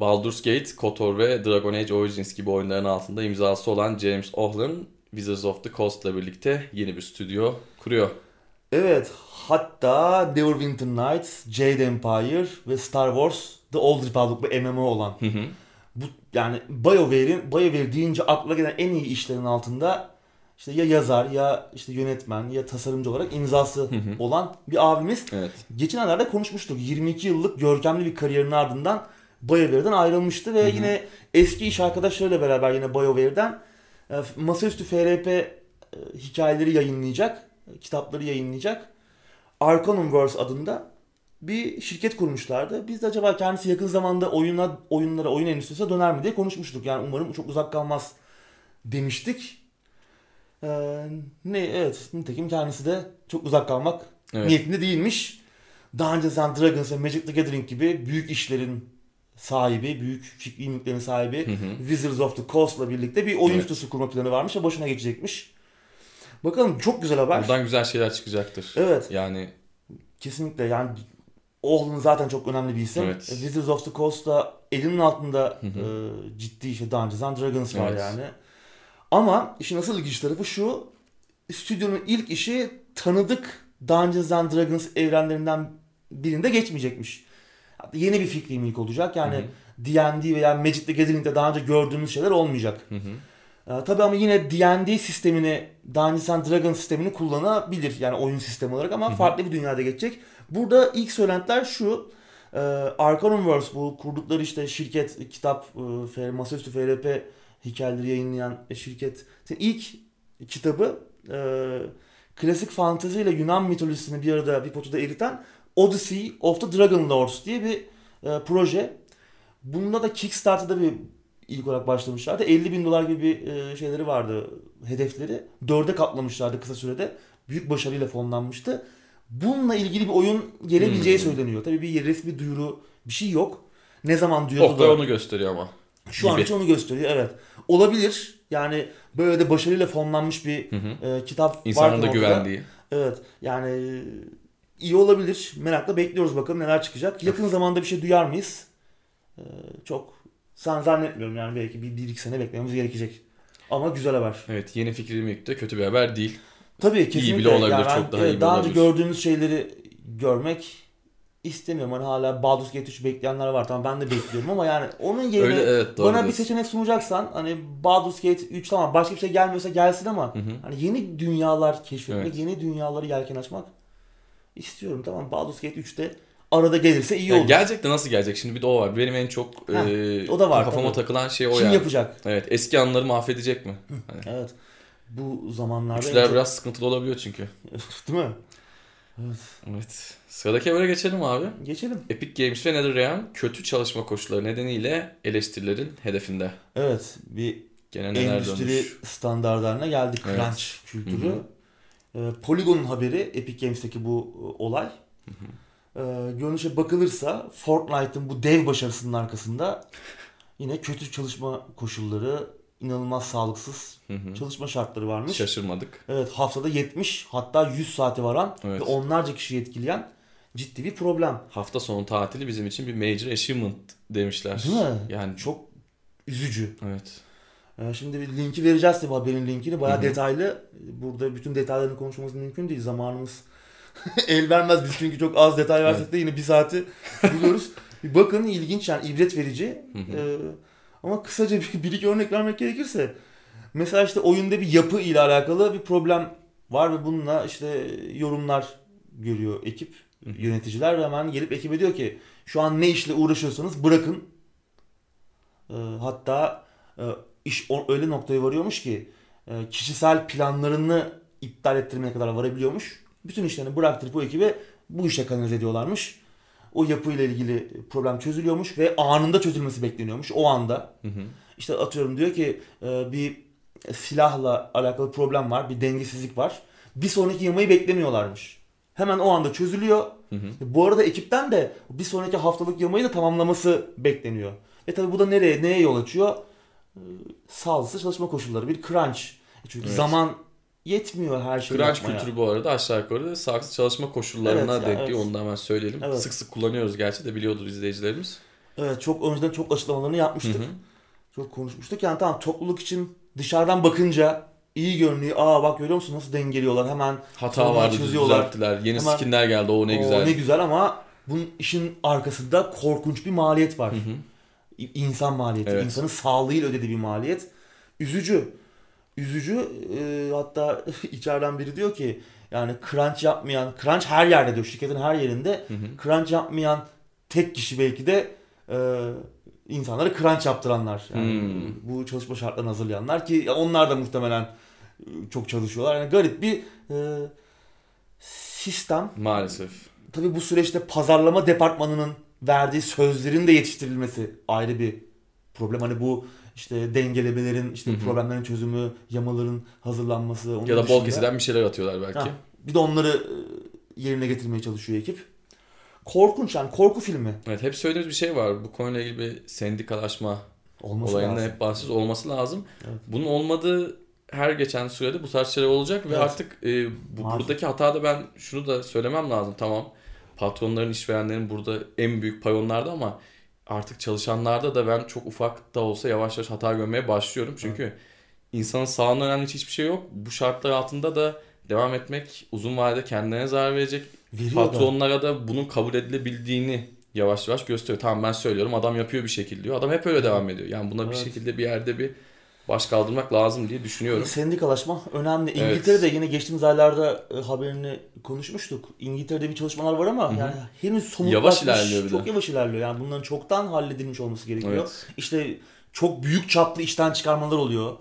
Baldur's Gate, KOTOR ve Dragon Age Origins gibi oyunların altında imzası olan James Ohlen, Wizards of the Coast'la birlikte yeni bir stüdyo kuruyor. Evet hatta Neverwinter Nights, Jade Empire ve Star Wars The Old Republic bir MMO olan Hı hı. bu yani BioWare'in BioWare deyince akla gelen en iyi işlerin altında işte ya yazar ya işte yönetmen ya tasarımcı olarak imzası Hı hı. olan bir abimiz. Evet. Geçenlerde konuşmuştuk. 22 yıllık görkemli bir kariyerin ardından BioWare'den ayrılmıştı ve Hı hı. yine eski iş arkadaşlarıyla beraber yine BioWare'den masaüstü FRP e, hikayeleri yayınlayacak, e, kitapları yayınlayacak. Arcanumverse adında bir şirket kurmuşlardı. Biz de acaba kendisi yakın zamanda oyuna, oyunlara, oyun endüstrisine döner mi diye konuşmuştuk. Yani umarım çok uzak kalmaz demiştik. Ee, ne evet nitekim kendisi de çok uzak kalmak Evet. niyetinde değilmiş. Dungeons and Dragons ve Magic the Gathering gibi büyük işlerin sahibi, büyük fikri mülklerin sahibi Hı hı. Wizards of the Coast'la birlikte bir oyun Evet. stüdyosu kurma planı varmış ve başına geçecekmiş. Bakalım çok güzel haber. Buradan güzel şeyler çıkacaktır. Evet. Yani Kesinlikle yani Oğlun zaten çok önemli bir isim. Evet. E, Wizards of the Coast'ta elinin altında Hı hı. e, ciddi işte Dungeons and Dragons var Evet. yani. Ama işin asıl ilginç tarafı şu. Stüdyonun ilk işi tanıdık Dungeons and Dragons evrenlerinden birinde geçmeyecekmiş. Yeni bir fikri mülk olacak. Yani D&D veya Magic the Gathering'de daha önce gördüğümüz şeyler olmayacak. hı hı. Ee, tabii ama yine D&D sistemini, Dungeons and Dragons sistemini kullanabilir. Yani oyun sistemi olarak ama Hı hı. farklı bir dünyada geçecek. Burada ilk söylentiler şu. E, Arcanumverse bu kurdukları işte şirket, kitap, e, masaüstü FRP hikayeleri yayınlayan şirket. ilk kitabı e, klasik fantezi ile Yunan mitolojisini bir arada bir potada eriten Odyssey of the Dragon Lords diye bir e, proje. Bunda da Kickstarter'da bir ilk olarak başlamışlardı. 50 bin dolar gibi bir e, şeyleri vardı hedefleri. Dörde katlamışlardı kısa sürede. Büyük başarıyla fonlanmıştı. Bununla ilgili bir oyun gelebileceği Hmm. söyleniyor. Tabii bir resmi duyuru bir şey yok. Ne zaman diyordu Oktay da onu gösteriyor ama. şu an gibi. için onu gösteriyor evet. Olabilir. Yani böyle de başarıyla fonlanmış bir Hı hı. e, kitap İnsanın da güvendiği. Evet yani iyi olabilir. Merakla bekliyoruz bakalım neler çıkacak. Yakın zamanda bir şey duyar mıyız? E, çok san zannetmiyorum yani belki bir, bir iki sene beklememiz gerekecek. Ama güzel haber. Evet yeni fikrim yoktu. Kötü bir haber değil. Tabii kesinlikle. bile olabilir, Yani çok daha evet, iyi Daha önce gördüğümüz şeyleri görmek istemiyorum. Hani hala Baldur's Gate 3 bekleyenler var. Tamam ben de bekliyorum ama yani onun yerine Öyle evet bana bir diyorsun. seçenek sunacaksan hani Baldur's Gate 3 tamam başka bir şey gelmiyorsa gelsin ama Hı hı. hani yeni dünyalar keşfetmek, Evet. yeni dünyaları yelken açmak istiyorum. Tamam Baldur's Gate 3'te arada gelirse iyi olur. gelecek de nasıl gelecek? Şimdi bir de o var. Benim en çok Ha, e, o da var, kafama tabii. takılan şey o Kim yani. yapacak? Evet eski anıları mahvedecek mi? Hani, Evet. Bu zamanlarda Üçler çok- biraz sıkıntılı olabiliyor çünkü. değil mi? Evet. Sıradaki habere geçelim abi. Geçelim. Epic Games ve NetherRealm kötü çalışma koşulları nedeniyle eleştirilerin hedefinde. Evet, bir Gene neler endüstri dönmüş. standartlarına geldi Evet. crunch kültürü. Ee, Polygon'un haberi Epic Games'teki bu e, olay. Ee, görünüşe bakılırsa Fortnite'ın bu dev başarısının arkasında yine kötü çalışma koşulları, inanılmaz sağlıksız Hı hı. çalışma şartları varmış. Şaşırmadık. Evet haftada 70 hatta 100 saate varan Evet. ve onlarca kişiyi etkileyen ciddi bir problem. Hafta sonu tatili bizim için bir major achievement demişler. Değil mi? Yani Çok üzücü. evet. Ee, Şimdi bir linki vereceğiz tabii haberin linkini. Bayağı detaylı. Burada bütün detaylarını konuşmamız mümkün değil. Zamanımız el vermez biz çünkü çok az detay versek de yine bir saati buluyoruz. bir bakın ilginç yani ibret verici. Ee, ama kısaca bir, bir iki örnek vermek gerekirse. Mesela işte oyunda bir yapı ile alakalı bir problem var ve bununla işte yorumlar görüyor ekip, yöneticiler ve hemen gelip ekibe diyor ki şu an ne işle uğraşıyorsanız bırakın. Ee, hatta e, iş öyle noktaya varıyormuş ki e, kişisel planlarını iptal ettirmeye kadar varabiliyormuş. Bütün işlerini bıraktırıp o ekibe bu işe kanalize ediyorlarmış. O yapıyla ilgili problem çözülüyormuş ve anında çözülmesi bekleniyormuş. O anda. Hı hı. İşte atıyorum diyor ki e, bir silahla alakalı problem var, bir dengesizlik var. Bir sonraki yamayı beklemiyorlarmış. Hemen o anda çözülüyor. Hı hı. Bu arada ekipten de bir sonraki haftalık yamayı da tamamlaması bekleniyor. Ve tabii bu da nereye, neye yol açıyor? Sağlıksız çalışma koşulları, bir crunch. E Çünkü Evet. zaman yetmiyor her şeyi Crunch yapmaya. kültürü bu arada aşağı yukarı sağlıksız çalışma koşullarına Evet denk geliyor. evet. Onu da hemen söyleyelim. Evet. Sık sık kullanıyoruz gerçi de biliyordur izleyicilerimiz. Evet çok önceden çok açıklamalarını yapmıştık. hı. Çok konuşmuştuk. Yani tamam topluluk için dışarıdan bakınca iyi görünüyor. Aa bak görüyor musun nasıl dengeliyorlar hemen. Hata vardı çözüyorlar. düzelttiler. Yeni Hemen- skinler geldi o ne "Oo, güzel. Ne güzel ama bunun işin arkasında korkunç bir maliyet var. Hı hı. İ- İnsan maliyeti. Evet. insanın sağlığıyla ödediği bir maliyet. Üzücü. üzücü. E, hatta içeriden biri diyor ki yani crunch yapmayan, crunch her yerde diyor şirketin her yerinde. Hı hı. Crunch yapmayan tek kişi belki de e, insanlara crunch yaptıranlar. Yani Hmm. bu çalışma şartlarını hazırlayanlar ki onlar da muhtemelen e, çok çalışıyorlar. Yani garip bir e, sistem. Maalesef. Tabii bu süreçte pazarlama departmanının verdiği sözlerin de yetiştirilmesi ayrı bir problem. Hani bu işte dengelemelerin, işte Hı hı. problemlerin çözümü, yamaların hazırlanması. onun Ya da bol kesiden bir şeyler atıyorlar belki. Ha, bir de onları e, yerine getirmeye çalışıyor ekip. Korkunç yani korku filmi. Evet hep söylediğimiz bir şey var. Bu konuyla ilgili bir sendikalaşma Olması olayının lazım. hep bahsiz olması lazım. Evet. Bunun olmadığı her geçen sürede bu tarz şeyler olacak ve Evet. artık e, bu, Maalesef. buradaki hatada ben şunu da söylemem lazım. Tamam patronların, işverenlerin burada en büyük pay onlarda ama artık çalışanlarda da ben çok ufak da olsa yavaş yavaş hata görmeye başlıyorum. Çünkü insanın sağlığına önemli hiçbir şey yok. Bu şartlar altında da devam etmek uzun vadede kendine zarar verecek. Veriyor da. Patronlara da bunun kabul edilebildiğini yavaş yavaş gösteriyor. Tamam ben söylüyorum adam yapıyor bir şekilde diyor. Adam hep öyle devam ediyor. Yani buna bir Evet. şekilde bir yerde bir baş kaldırmak lazım diye düşünüyorum. Sendikalaşma önemli. Evet. İngiltere'de yine geçtiğimiz aylarda e, haberini konuşmuştuk. İngiltere'de bir çalışmalar var ama Hı hı. yani henüz somutlaşmış. Yavaş ilerliyor bir de. Çok yavaş ilerliyor. Yani bunların çoktan halledilmiş olması gerekiyor. Evet. İşte çok büyük çaplı işten çıkarmalar oluyor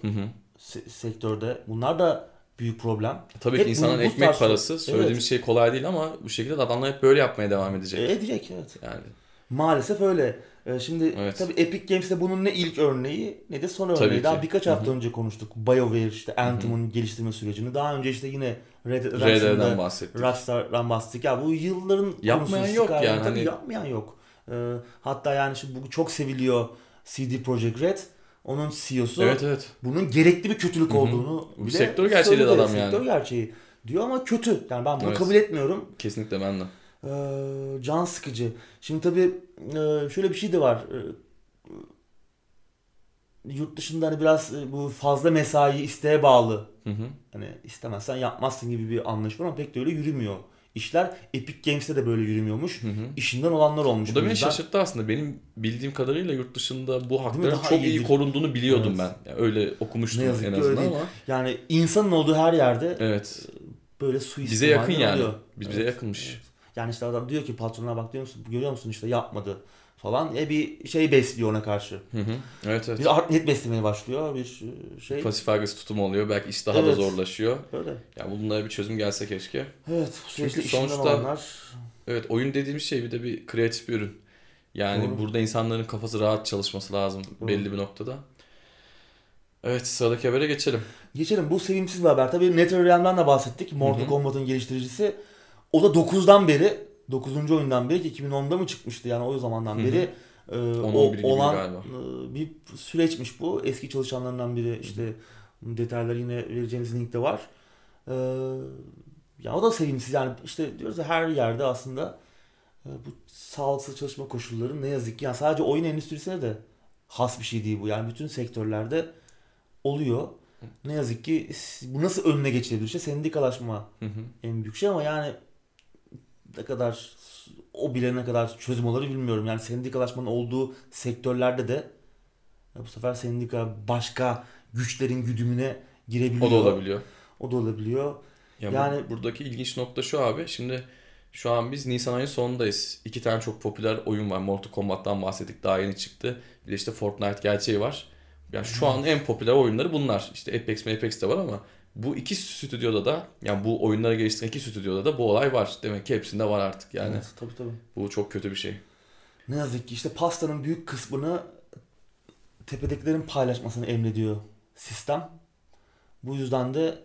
se- sektörde. Bunlar da büyük problem. Tabii Hep ki insanın ekmek tarz- parası söylediğimiz Evet. şey kolay değil ama bu şekilde de adamlar hep böyle yapmaya devam edecek. E, edecek evet. Yani Maalesef öyle. E, Şimdi Evet. tabii Epic Games'te bunun ne ilk örneği ne de son Tabii örneği. ki. Daha birkaç Hı hı. hafta önce konuştuk. BioWare işte Anthem'ın geliştirme sürecini. Daha önce işte yine Red Dead RD'den Redemption'da bahsettik. Rockstar'dan bahsettik. Ya bu yılların Yapmayan yok Skyrim yani, tabii hani- yapmayan yok. Ee, hatta yani şimdi bu çok seviliyor CD Projekt Red. Onun CEO'su Evet evet. bunun gerekli bir kötülük Hı hı. olduğunu Bu bile sektör gerçeği söyledi. adam yani. Sektör gerçeği diyor ama kötü. Yani ben bunu Evet. kabul etmiyorum. Kesinlikle ben de. Ee, can sıkıcı. Şimdi tabii e, şöyle bir şey de var. Ee, Yurt dışında hani biraz e, bu fazla mesai isteğe bağlı. Hı hı. Hani istemezsen yapmazsın gibi bir anlaşma ama pek de öyle yürümüyor. İşler Epic Games'te de böyle yürümüyormuş. Hı hı. İşinden olanlar olmuş. Bu da beni yüzden. şaşırttı aslında. Benim bildiğim kadarıyla yurt dışında bu hakların çok iyi iyi korunduğunu biliyordum Evet. ben. Yani öyle okumuştum Ne yazık en öyle azından değil. ama. Yani insanın olduğu her yerde Evet. böyle suistimal Bize yakın yani. oluyor. Biz bize Evet. Yani işte adam diyor ki patronuna bak diyor musun, görüyor musun işte yapmadı falan. E bir şey besliyor ona karşı. Hı hı. Evet evet. Bir art net beslemeye başlıyor bir şey. Pasif agresif tutum oluyor. Belki iş daha da Evet. zorlaşıyor. Öyle. Yani bunlara bir çözüm gelse keşke. Evet Çünkü sonuçta- olanlar Evet oyun dediğimiz şey bir de bir kreatif bir ürün. Yani Doğru. burada insanların kafası rahat çalışması lazım Doğru. belli bir noktada. Evet sıradaki habere geçelim. Geçelim bu sevimsiz bir haber. Tabii NetherRealm'dan da bahsettik. Mortal. Kombat'ın geliştiricisi. O da 9'dan beri 9. oyundan beri ki 2010'da mı çıkmıştı yani o zamandan beri e, 10-11 o, olan e, bir süreçmiş bu. Eski çalışanlarından biri işte detaylar yine vereceğimiz linkte var. E, ya o da sevimsiz yani işte diyoruz ya her yerde aslında e, bu sağlıksız çalışma koşulları ne yazık ki yani sadece oyun endüstrisine de has bir şey değil bu. Yani bütün sektörlerde oluyor. Ne yazık ki bu nasıl önüne geçilebilir? İşte sendikalaşma Hı hı. en büyük şey ama yani ne kadar o bile ne kadar çözüm olur bilmiyorum. Yani sendikalaşmanın olduğu sektörlerde de bu sefer sendika başka güçlerin güdümüne girebiliyor. O da olabiliyor. O da olabiliyor. Ya Yani- bu- buradaki ilginç nokta şu abi. Şimdi şu an biz Nisan ayının sonundayız. İki tane çok popüler oyun var. Mortal Kombat'tan bahsettik. Daha yeni çıktı. Bir de işte Fortnite gerçeği var. Yani şu an en popüler oyunları bunlar. İşte Apex, Apex de var ama bu iki stüdyoda da yani bu oyunları geliştiren iki stüdyoda da bu olay var. Demek ki hepsinde var artık yani. Evet, tabii tabii. Bu çok kötü bir şey. Ne yazık ki işte pastanın büyük kısmını tepedekilerin paylaşmasını emrediyor sistem. Bu yüzden de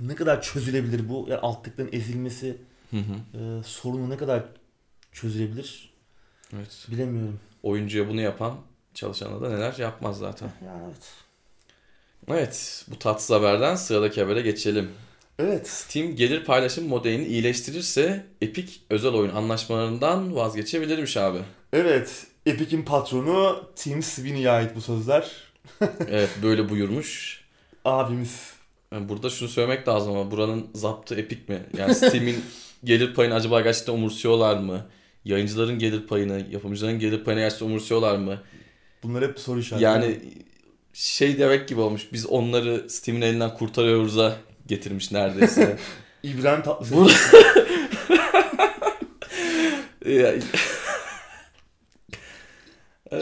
ne kadar çözülebilir bu yani alttakilerin ezilmesi Hı hı. e, sorunu ne kadar çözülebilir Evet. bilemiyorum. Oyuncuya bunu yapan çalışana da neler yapmaz zaten. Yani evet. Evet, bu tatsız haberden sıradaki habere geçelim. Evet. Steam gelir paylaşım modelini iyileştirirse Epic özel oyun anlaşmalarından vazgeçebilirmiş abi. Evet. Epic'in patronu Tim Sweeney'e ait bu sözler. Evet böyle buyurmuş. Abimiz. Yani burada şunu söylemek lazım ama buranın zaptı Epic mi? Yani Steam'in gelir payını acaba gerçekten umursuyorlar mı? Yayıncıların gelir payını, yapımcıların gelir payını gerçekten umursuyorlar mı? Bunlar hep soru işareti. Yani şey demek gibi olmuş. Biz onları Steam'in elinden kurtarıyoruz'a getirmiş neredeyse. İbrahim Tatlıses. Bu... Ya-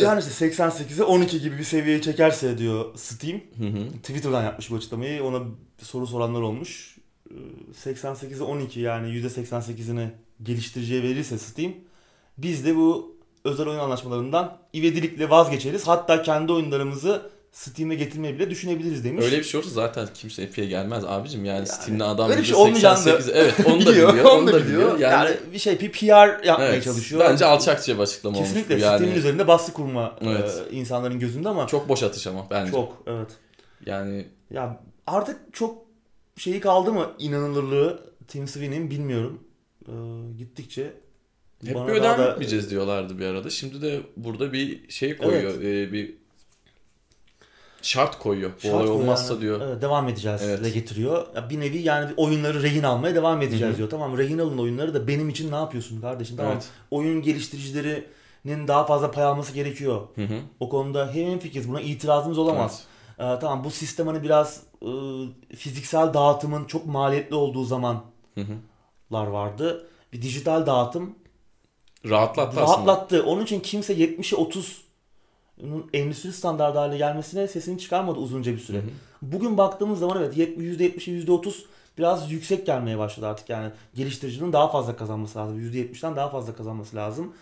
Yani işte 88'e 12 gibi bir seviyeye çekerse diyor Steam. Hı hı. Twitter'dan yapmış bu açıklamayı. Ona soru soranlar olmuş. Ee, 88'e 12 yani %88'ini geliştiriciye verirse Steam biz de bu özel oyun anlaşmalarından ivedilikle vazgeçeriz. Hatta kendi oyunlarımızı Steam'e getirmeyi bile düşünebiliriz demiş. Öyle bir şey olursa zaten kimse Epi'ye gelmez abicim. Yani, Steam'de adam öyle bir şey yüzde olmayacağını da 88 Evet onu da biliyor. onu da biliyor. Yani, Yani, bir şey bir PR yapmaya evet, çalışıyor. Bence alçakça bir açıklama Kesinlikle olmuş. Steam'in Yani üzerinde baskı kurma Evet. e, insanların gözünde ama çok, çok boş atış ama bence. evet. Yani Ya artık çok şeyi kaldı mı inanılırlığı Tim Sweeney'in bilmiyorum. Ee, gittikçe hep bir ödem da- diyorlardı bir arada. Şimdi de burada bir şey koyuyor. e, bir şart koyuyor. Bu Şart olay koyuyor olmazsa diyor. Evet, devam edeceğiz Evet. de getiriyor. Ya bir nevi yani oyunları rehin almaya devam edeceğiz Hı hı. diyor. Tamam rehin alın oyunları da benim için ne yapıyorsun kardeşim? Tamam Evet. oyun geliştiricilerinin daha fazla pay alması gerekiyor. Hı hı. O konuda hem fikiriz buna itirazımız olamaz. Ee, tamam bu sistem hani biraz e, fiziksel dağıtımın çok maliyetli olduğu zamanlar Hı hı. vardı. Bir dijital dağıtım Rahatlattı aslında. rahatlattı. Onun için kimse 70'e 30 endüstri standardı haline gelmesine sesini çıkarmadı uzunca bir süre. Hı hı. Bugün baktığımız zaman evet %70'e %30 biraz yüksek gelmeye başladı artık yani. Geliştiricinin daha fazla kazanması lazım. %70'den daha fazla kazanması lazım.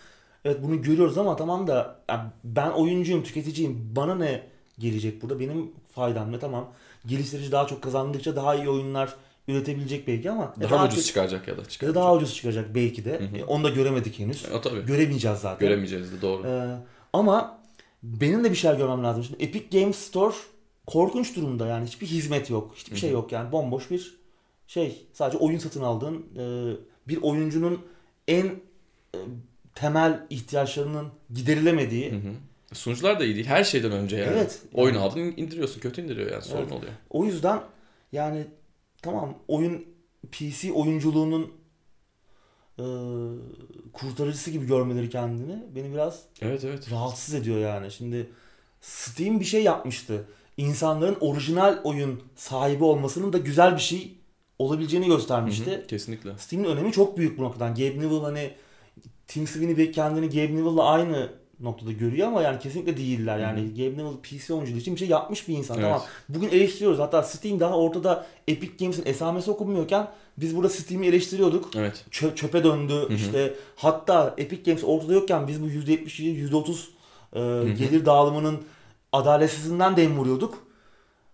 Evet bunu görüyoruz ama tamam da yani ben oyuncuyum, tüketiciyim. Bana ne gelecek burada? Benim faydam ne? Tamam. Geliştirici daha çok kazandıkça daha iyi oyunlar üretebilecek belki ama e, Daha ucuz kötü- çıkaracak ya da ya da çıkaracak. daha ucuz çıkacak belki de. Hı hı. E, Onu da göremedik henüz. O tabii. Göremeyeceğiz zaten. Göremeyeceğiz de doğru. Ee, ama benim de bir şeyler görmem lazım. Şimdi Epic Games Store korkunç durumda yani hiçbir hizmet yok. Hiçbir şey Hı hı. yok yani bomboş bir şey. Sadece oyun satın aldığın e, bir oyuncunun en e, temel ihtiyaçlarının giderilemediği Hı hı. Sunucular da iyi değil. Her şeyden önce yani. Evet. Oyun aldın indiriyorsun. Kötü indiriyor yani. Sorun Evet. oluyor. o yüzden yani tamam oyun PC oyunculuğunun e, kurtarıcısı gibi görmeleri kendini beni biraz Evet evet. rahatsız ediyor yani. Şimdi Steam bir şey yapmıştı. İnsanların orijinal oyun sahibi olmasının da güzel bir şey olabileceğini Hı göstermişti. hı. Kesinlikle. Steam'in önemi çok büyük bu noktadan. Gabe Newell hani Tim Sweeney kendini Gabe Newell'la aynı noktada görüyor ama yani kesinlikle değiller. Yani Hı Gabe Newell PC oyunculuğu için bir şey yapmış bir insan. Evet. Tamam. Bugün eleştiriyoruz. Hatta Steam daha ortada Epic Games'in esamesi okunmuyorken biz burada Steam'i eleştiriyorduk. Evet. Çö- çöpe döndü. hı. İşte hatta Epic Games ortada yokken biz bu %70'i %30 e, gelir dağılımının adaletsizliğinden dem vuruyorduk.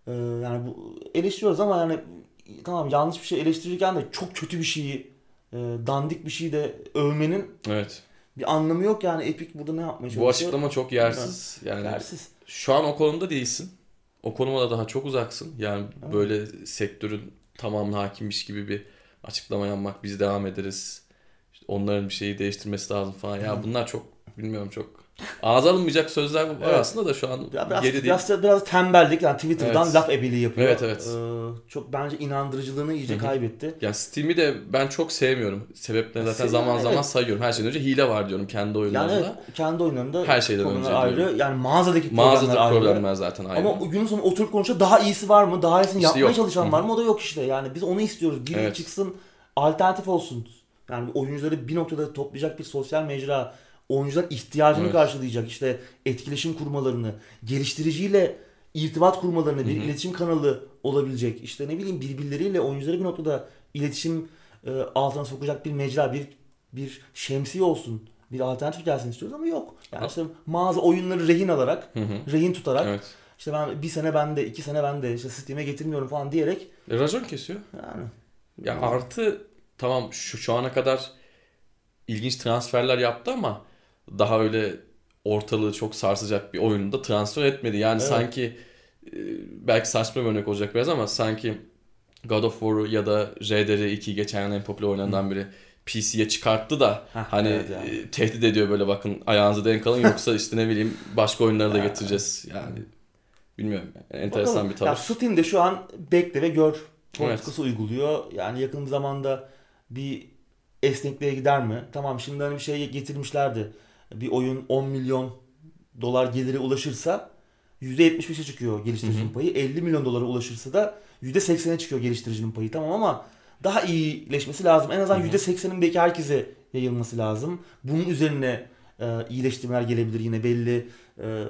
E, yani bu eleştiriyoruz ama yani tamam yanlış bir şey eleştirirken de çok kötü bir şeyi e, dandik bir şeyi de övmenin Evet. Bir anlamı yok yani Epic burada ne yapmaya çalışıyor? Bu açıklama çok yersiz. Yani Yersiz. şu an o konumda değilsin. O konuma da daha çok uzaksın. Yani Evet. böyle sektörün tamamına hakimmiş gibi bir açıklama yapmak biz devam ederiz. İşte onların bir şeyi değiştirmesi lazım falan. Ya bunlar çok bilmiyorum çok ağza alınmayacak sözler var Evet. aslında da şu an biraz, geri değil. biraz, biraz tembellik yani Twitter'dan Evet. laf ebeliği yapıyor. Evet, evet. E, çok bence inandırıcılığını iyice Hı hı. kaybetti. Ya Steam'i de ben çok sevmiyorum. Sebeplerini zaten Sev- zaman evet. zaman sayıyorum. Her şeyden önce hile var diyorum kendi Yani oyunlarında. evet, kendi oyunlarında Her şeyden önce ayrı. diyorum. Yani mağazadaki problemler Mağazada ayrı. problemler zaten ayrı. Ama günün sonunda oturup konuşuyor daha iyisi var mı? Daha iyisini İşte yapmaya yok. çalışan Hı hı. var mı? O da yok işte. Yani biz onu istiyoruz. Biri Evet. çıksın alternatif olsun. Yani oyuncuları bir noktada toplayacak bir sosyal mecra. Oyuncular ihtiyacını Evet. karşılayacak. işte etkileşim kurmalarını, geliştiriciyle irtibat kurmalarını, bir Hı hı. iletişim kanalı olabilecek. İşte ne bileyim birbirleriyle oyuncuları bir noktada iletişim e, altına sokacak bir mecra, bir bir şemsiye olsun. Bir alternatif gelsin istiyoruz ama yok. Yani Ha. işte mağaza oyunları rehin alarak, Hı hı. rehin tutarak Evet. işte ben bir sene bende, iki sene bende, işte Steam'e getirmiyorum falan diyerek E, racon kesiyor. yani. Ya artı tamam şu şu ana kadar ilginç transferler yaptı ama daha öyle ortalığı çok sarsacak bir oyunda transfer etmedi. Yani Evet. sanki e, belki saçma bir örnek olacak biraz ama sanki God of War'u ya da RDR2 geçen yıl en popüler oyunlarından biri PC'ye çıkarttı da Heh, hani evet yani. e, tehdit ediyor böyle bakın ayağınızı denk alın yoksa işte ne bileyim başka oyunları da getireceğiz. Yani bilmiyorum. Yani enteresan Bakalım. bir tavır. Ya Steam de şu an bekle ve gör politikası uyguluyor. Yani yakın zamanda bir esnekliğe gider mi? Tamam şimdi hani bir şey getirmişlerdi. Bir oyun 10 milyon dolar gelire ulaşırsa %75'e çıkıyor geliştiricinin payı. 50 milyon dolara ulaşırsa da %80'e çıkıyor geliştiricinin payı. Tamam ama daha iyileşmesi lazım. En azından %80'in belki herkese yayılması lazım. Bunun üzerine e, iyileştirmeler gelebilir yine belli e,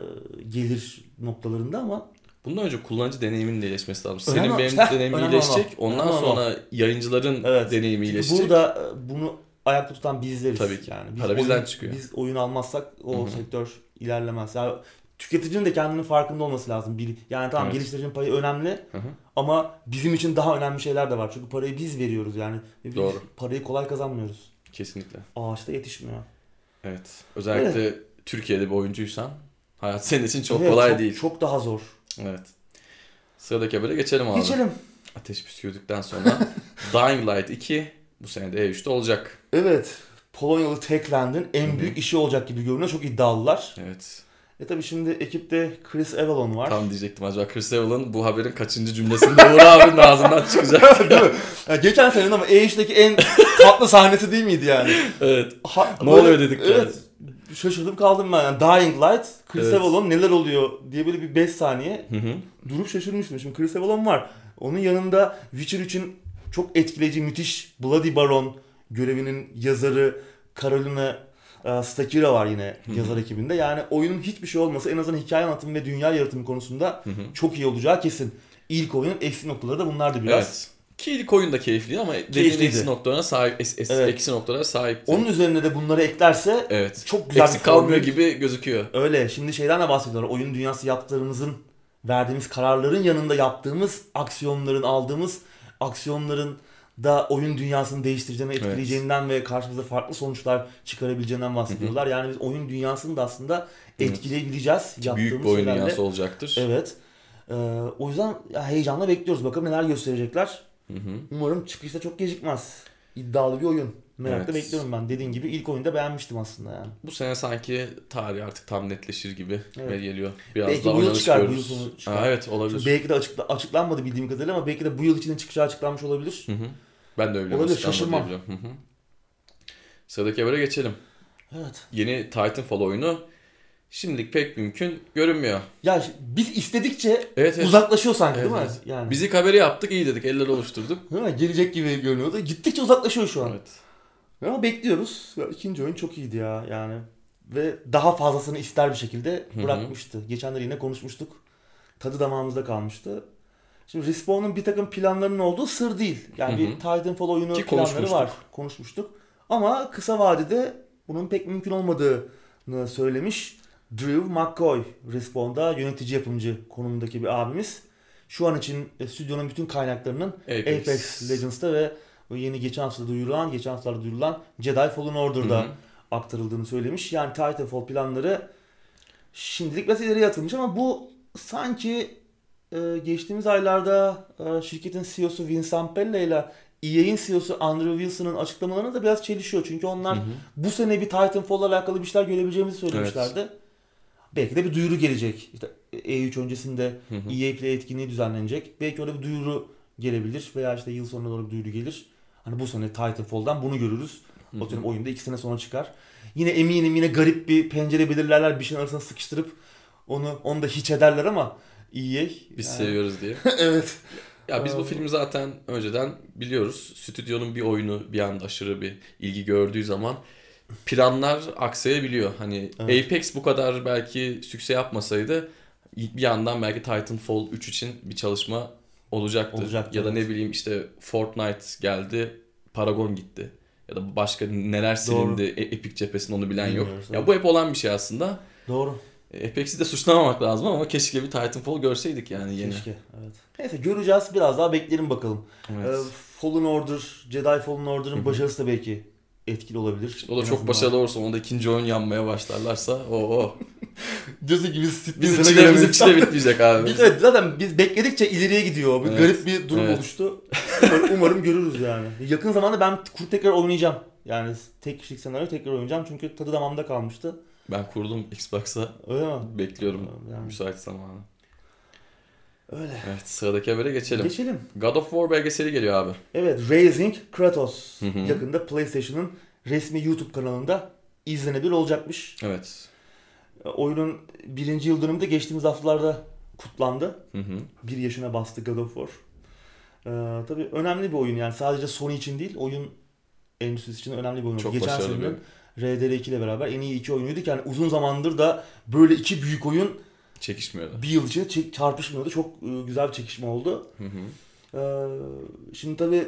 gelir noktalarında ama Bundan önce kullanıcı deneyiminin de iyileşmesi lazım. Önemli Senin benim deneyimim önemli iyileşecek. Ondan Önemli sonra yayıncıların Evet. deneyimi iyileşecek. burada e, bunu ayakta tutan bizleriz. Tabii ki. Yani biz Para bizden oyun, çıkıyor. Biz oyun almazsak o Hı hı. sektör ilerlemez. Yani tüketicinin de kendinin farkında olması lazım. Bir, yani tamam Evet. geliştiricinin payı önemli Hı hı. ama bizim için daha önemli şeyler de var. Çünkü parayı biz veriyoruz yani. Biz Doğru. parayı kolay kazanmıyoruz. Kesinlikle. Ağaçta yetişmiyor. Evet. Özellikle Türkiye'de bir oyuncuysan hayat senin için çok Evet, kolay çok, değil. Çok daha zor. Evet. Sıradaki habere geçelim abi. Geçelim. Ateş püskürdükten sonra Dying Light 2 bu sene de E3'te olacak. Evet. Polonyalı Techland'in en büyük işi olacak gibi görünüyor. Çok iddialılar. Evet. E tabi şimdi ekipte Chris Avalon var. Tam diyecektim acaba Chris Evelyn bu haberin kaçıncı cümlesinde Uğur abinin ağzından çıkacak. Değil mi? Ya geçen senenin ama E3'teki en tatlı sahnesi değil miydi yani? evet. Ha- Ne böyle- oluyor dedik Evet. Şaşırdım kaldım ben. Yani Dying Light, Chris Evet. Avalon neler oluyor diye böyle bir 5 saniye Hı hı. durup şaşırmıştım. Şimdi Chris Avalon var. Onun yanında Witcher 3'ün çok etkileyici, müthiş Bloody Baron görevinin yazarı Carolina e, Stakira var yine yazar ekibinde. Yani oyunun hiçbir şey olmasa en azından hikaye anlatımı ve dünya yaratımı konusunda çok iyi olacağı kesin. İlk oyunun eksi noktaları da bunlardı biraz. Evet. Ki ilk oyun da keyifli ama dediğin eksi noktalarına sahip, es, es- Evet. eksi noktalara sahipti. Onun üzerine de bunları eklerse evet. çok güzel Eksik bir kalmıyor gibi gözüküyor. Öyle. Şimdi şeyden de bahsediyorlar. Oyun dünyası yaptıklarımızın, verdiğimiz kararların yanında yaptığımız aksiyonların, aldığımız aksiyonların da oyun dünyasını değiştireceğine, etkileyeceğinden ve karşımıza farklı sonuçlar çıkarabileceğinden bahsediyorlar. Yani biz oyun dünyasını da aslında Evet. etkileyebileceğiz. yaptığımız Büyük bir oyun şeylerle. dünyası olacaktır. Evet. Ee, o yüzden heyecanla bekliyoruz. Bakalım neler gösterecekler. Hı hı. Umarım çıkışta çok gecikmez. İddialı bir oyun. Merakla Evet. bekliyorum ben. Dediğin gibi ilk oyunda beğenmiştim aslında yani. Bu sene sanki tarih artık tam netleşir gibi Evet. ve geliyor. Biraz Belki daha bu yıl çıkar, bu yıl sonu çıkar. Ha, evet olabilir. Belki de açıkla, açıklanmadı bildiğim kadarıyla ama belki de bu yıl içinde çıkacağı açıklanmış olabilir. Hı hı. Ben de öyle Olabilir, şaşırmam. Sıradaki habere geçelim. Evet. Yeni Titanfall oyunu şimdilik pek mümkün görünmüyor. Ya biz istedikçe Evet, evet. uzaklaşıyor sanki Evet, değil mi? evet. Yani. Bizi haberi yaptık iyi dedik eller oluşturduk. Mi? Gelecek gibi görünüyordu. Gittikçe uzaklaşıyor şu an. Evet. Ama bekliyoruz. Ya, ikinci oyun çok iyiydi ya yani. Ve daha fazlasını ister bir şekilde bırakmıştı. Geçenleri yine konuşmuştuk. Tadı damağımızda kalmıştı. Şimdi Respawn'un bir takım planlarının olduğu sır değil. Yani Hı bir. Titanfall oyunu Ki planları var. Konuşmuştuk. Ama kısa vadede bunun pek mümkün olmadığını söylemiş. Drew McCoy, Respawn'da yönetici yapımcı konumundaki bir abimiz. Şu an için e, stüdyonun bütün kaynaklarının Apex, Apex Legends'ta ve yeni geçen hafta duyurulan, geçen haftalarda duyurulan Jedi Fallen Order'da Hı hı. aktarıldığını söylemiş. Yani Titanfall planları şimdilik biraz ileriye atılmış ama bu sanki e, geçtiğimiz aylarda e, şirketin CEO'su Vincent Pella ile EA'in CEO'su Andrew Wilson'ın açıklamalarına da biraz çelişiyor. Çünkü onlar Hı hı. bu sene bir Titanfall'la alakalı bir şeyler görebileceğimizi söylemişlerdi. Belki de bir duyuru gelecek. İşte E3 öncesinde Hı hı. EA Play etkinliği düzenlenecek. Belki öyle bir duyuru gelebilir veya işte yıl sonuna doğru bir duyuru gelir. Hani bu sene Titanfall'dan bunu görürüz. Atıyorum oyunda iki sene sonra çıkar. Yine eminim yine garip bir pencere belirlerler bir şeyin arasına sıkıştırıp onu onu da hiç ederler ama EA Biz yani- seviyoruz diye. evet. Ya biz bu Aa. filmi zaten önceden biliyoruz. Stüdyonun bir oyunu bir anda aşırı bir ilgi gördüğü zaman planlar aksayabiliyor. Hani Evet. Apex bu kadar belki sükse yapmasaydı bir yandan belki Titanfall 3 için bir çalışma olacaktı. Olacaktı, ya da evet. ne bileyim işte Fortnite geldi, Paragon gitti. Ya da başka neler silindi E- Epic cephesinde onu bilen yok. Bilmiyoruz, Ya evet. bu hep olan bir şey aslında. Doğru. E, Apex'i de suçlamamak lazım ama keşke bir Titanfall görseydik yani yeni. Keşke. Evet. Neyse göreceğiz. Biraz daha bekleyelim bakalım. Evet. Ee, Fallen Order, Jedi Fallen Order'ın başarısı da belki etkili olabilir. O da En çok başarılı olursa onda ikinci oyun yanmaya başlarlarsa o o. Diyorsun ki biz Bizim çile, bizim çile bitmeyecek abi. Biz, evet, zaten biz bekledikçe ileriye gidiyor. Bir Evet. garip bir durum Evet. oluştu. Umarım, görürüz yani. Yakın zamanda ben kurt tekrar oynayacağım. Yani tek kişilik senaryo tekrar oynayacağım. Çünkü tadı damağımda kalmıştı. Ben kurdum Xbox'a Öyle mi? bekliyorum Yani, müsait zamanı. öyle. Evet sıradaki habere geçelim. Geçelim. God of War belgeseli geliyor abi. Evet Raising Kratos. Hı hı. Yakında PlayStation'ın resmi YouTube kanalında izlenebilir olacakmış. Evet. Oyunun birinci yıl dönümü de geçtiğimiz haftalarda kutlandı. Hı hı. Bir yaşına bastı God of War. Ee, tabii önemli bir oyun yani sadece Sony için değil oyun endüstrisi için önemli bir oyun. Çok Geçen başarılı bir RDR2 ile beraber en iyi iki oyunuydu ki yani uzun zamandır da böyle iki büyük oyun Çekişmiyordu. bir yıl içinde çek- çarpışmıyordu. Çok e, güzel bir çekişme oldu. Hı hı. Ee, şimdi tabii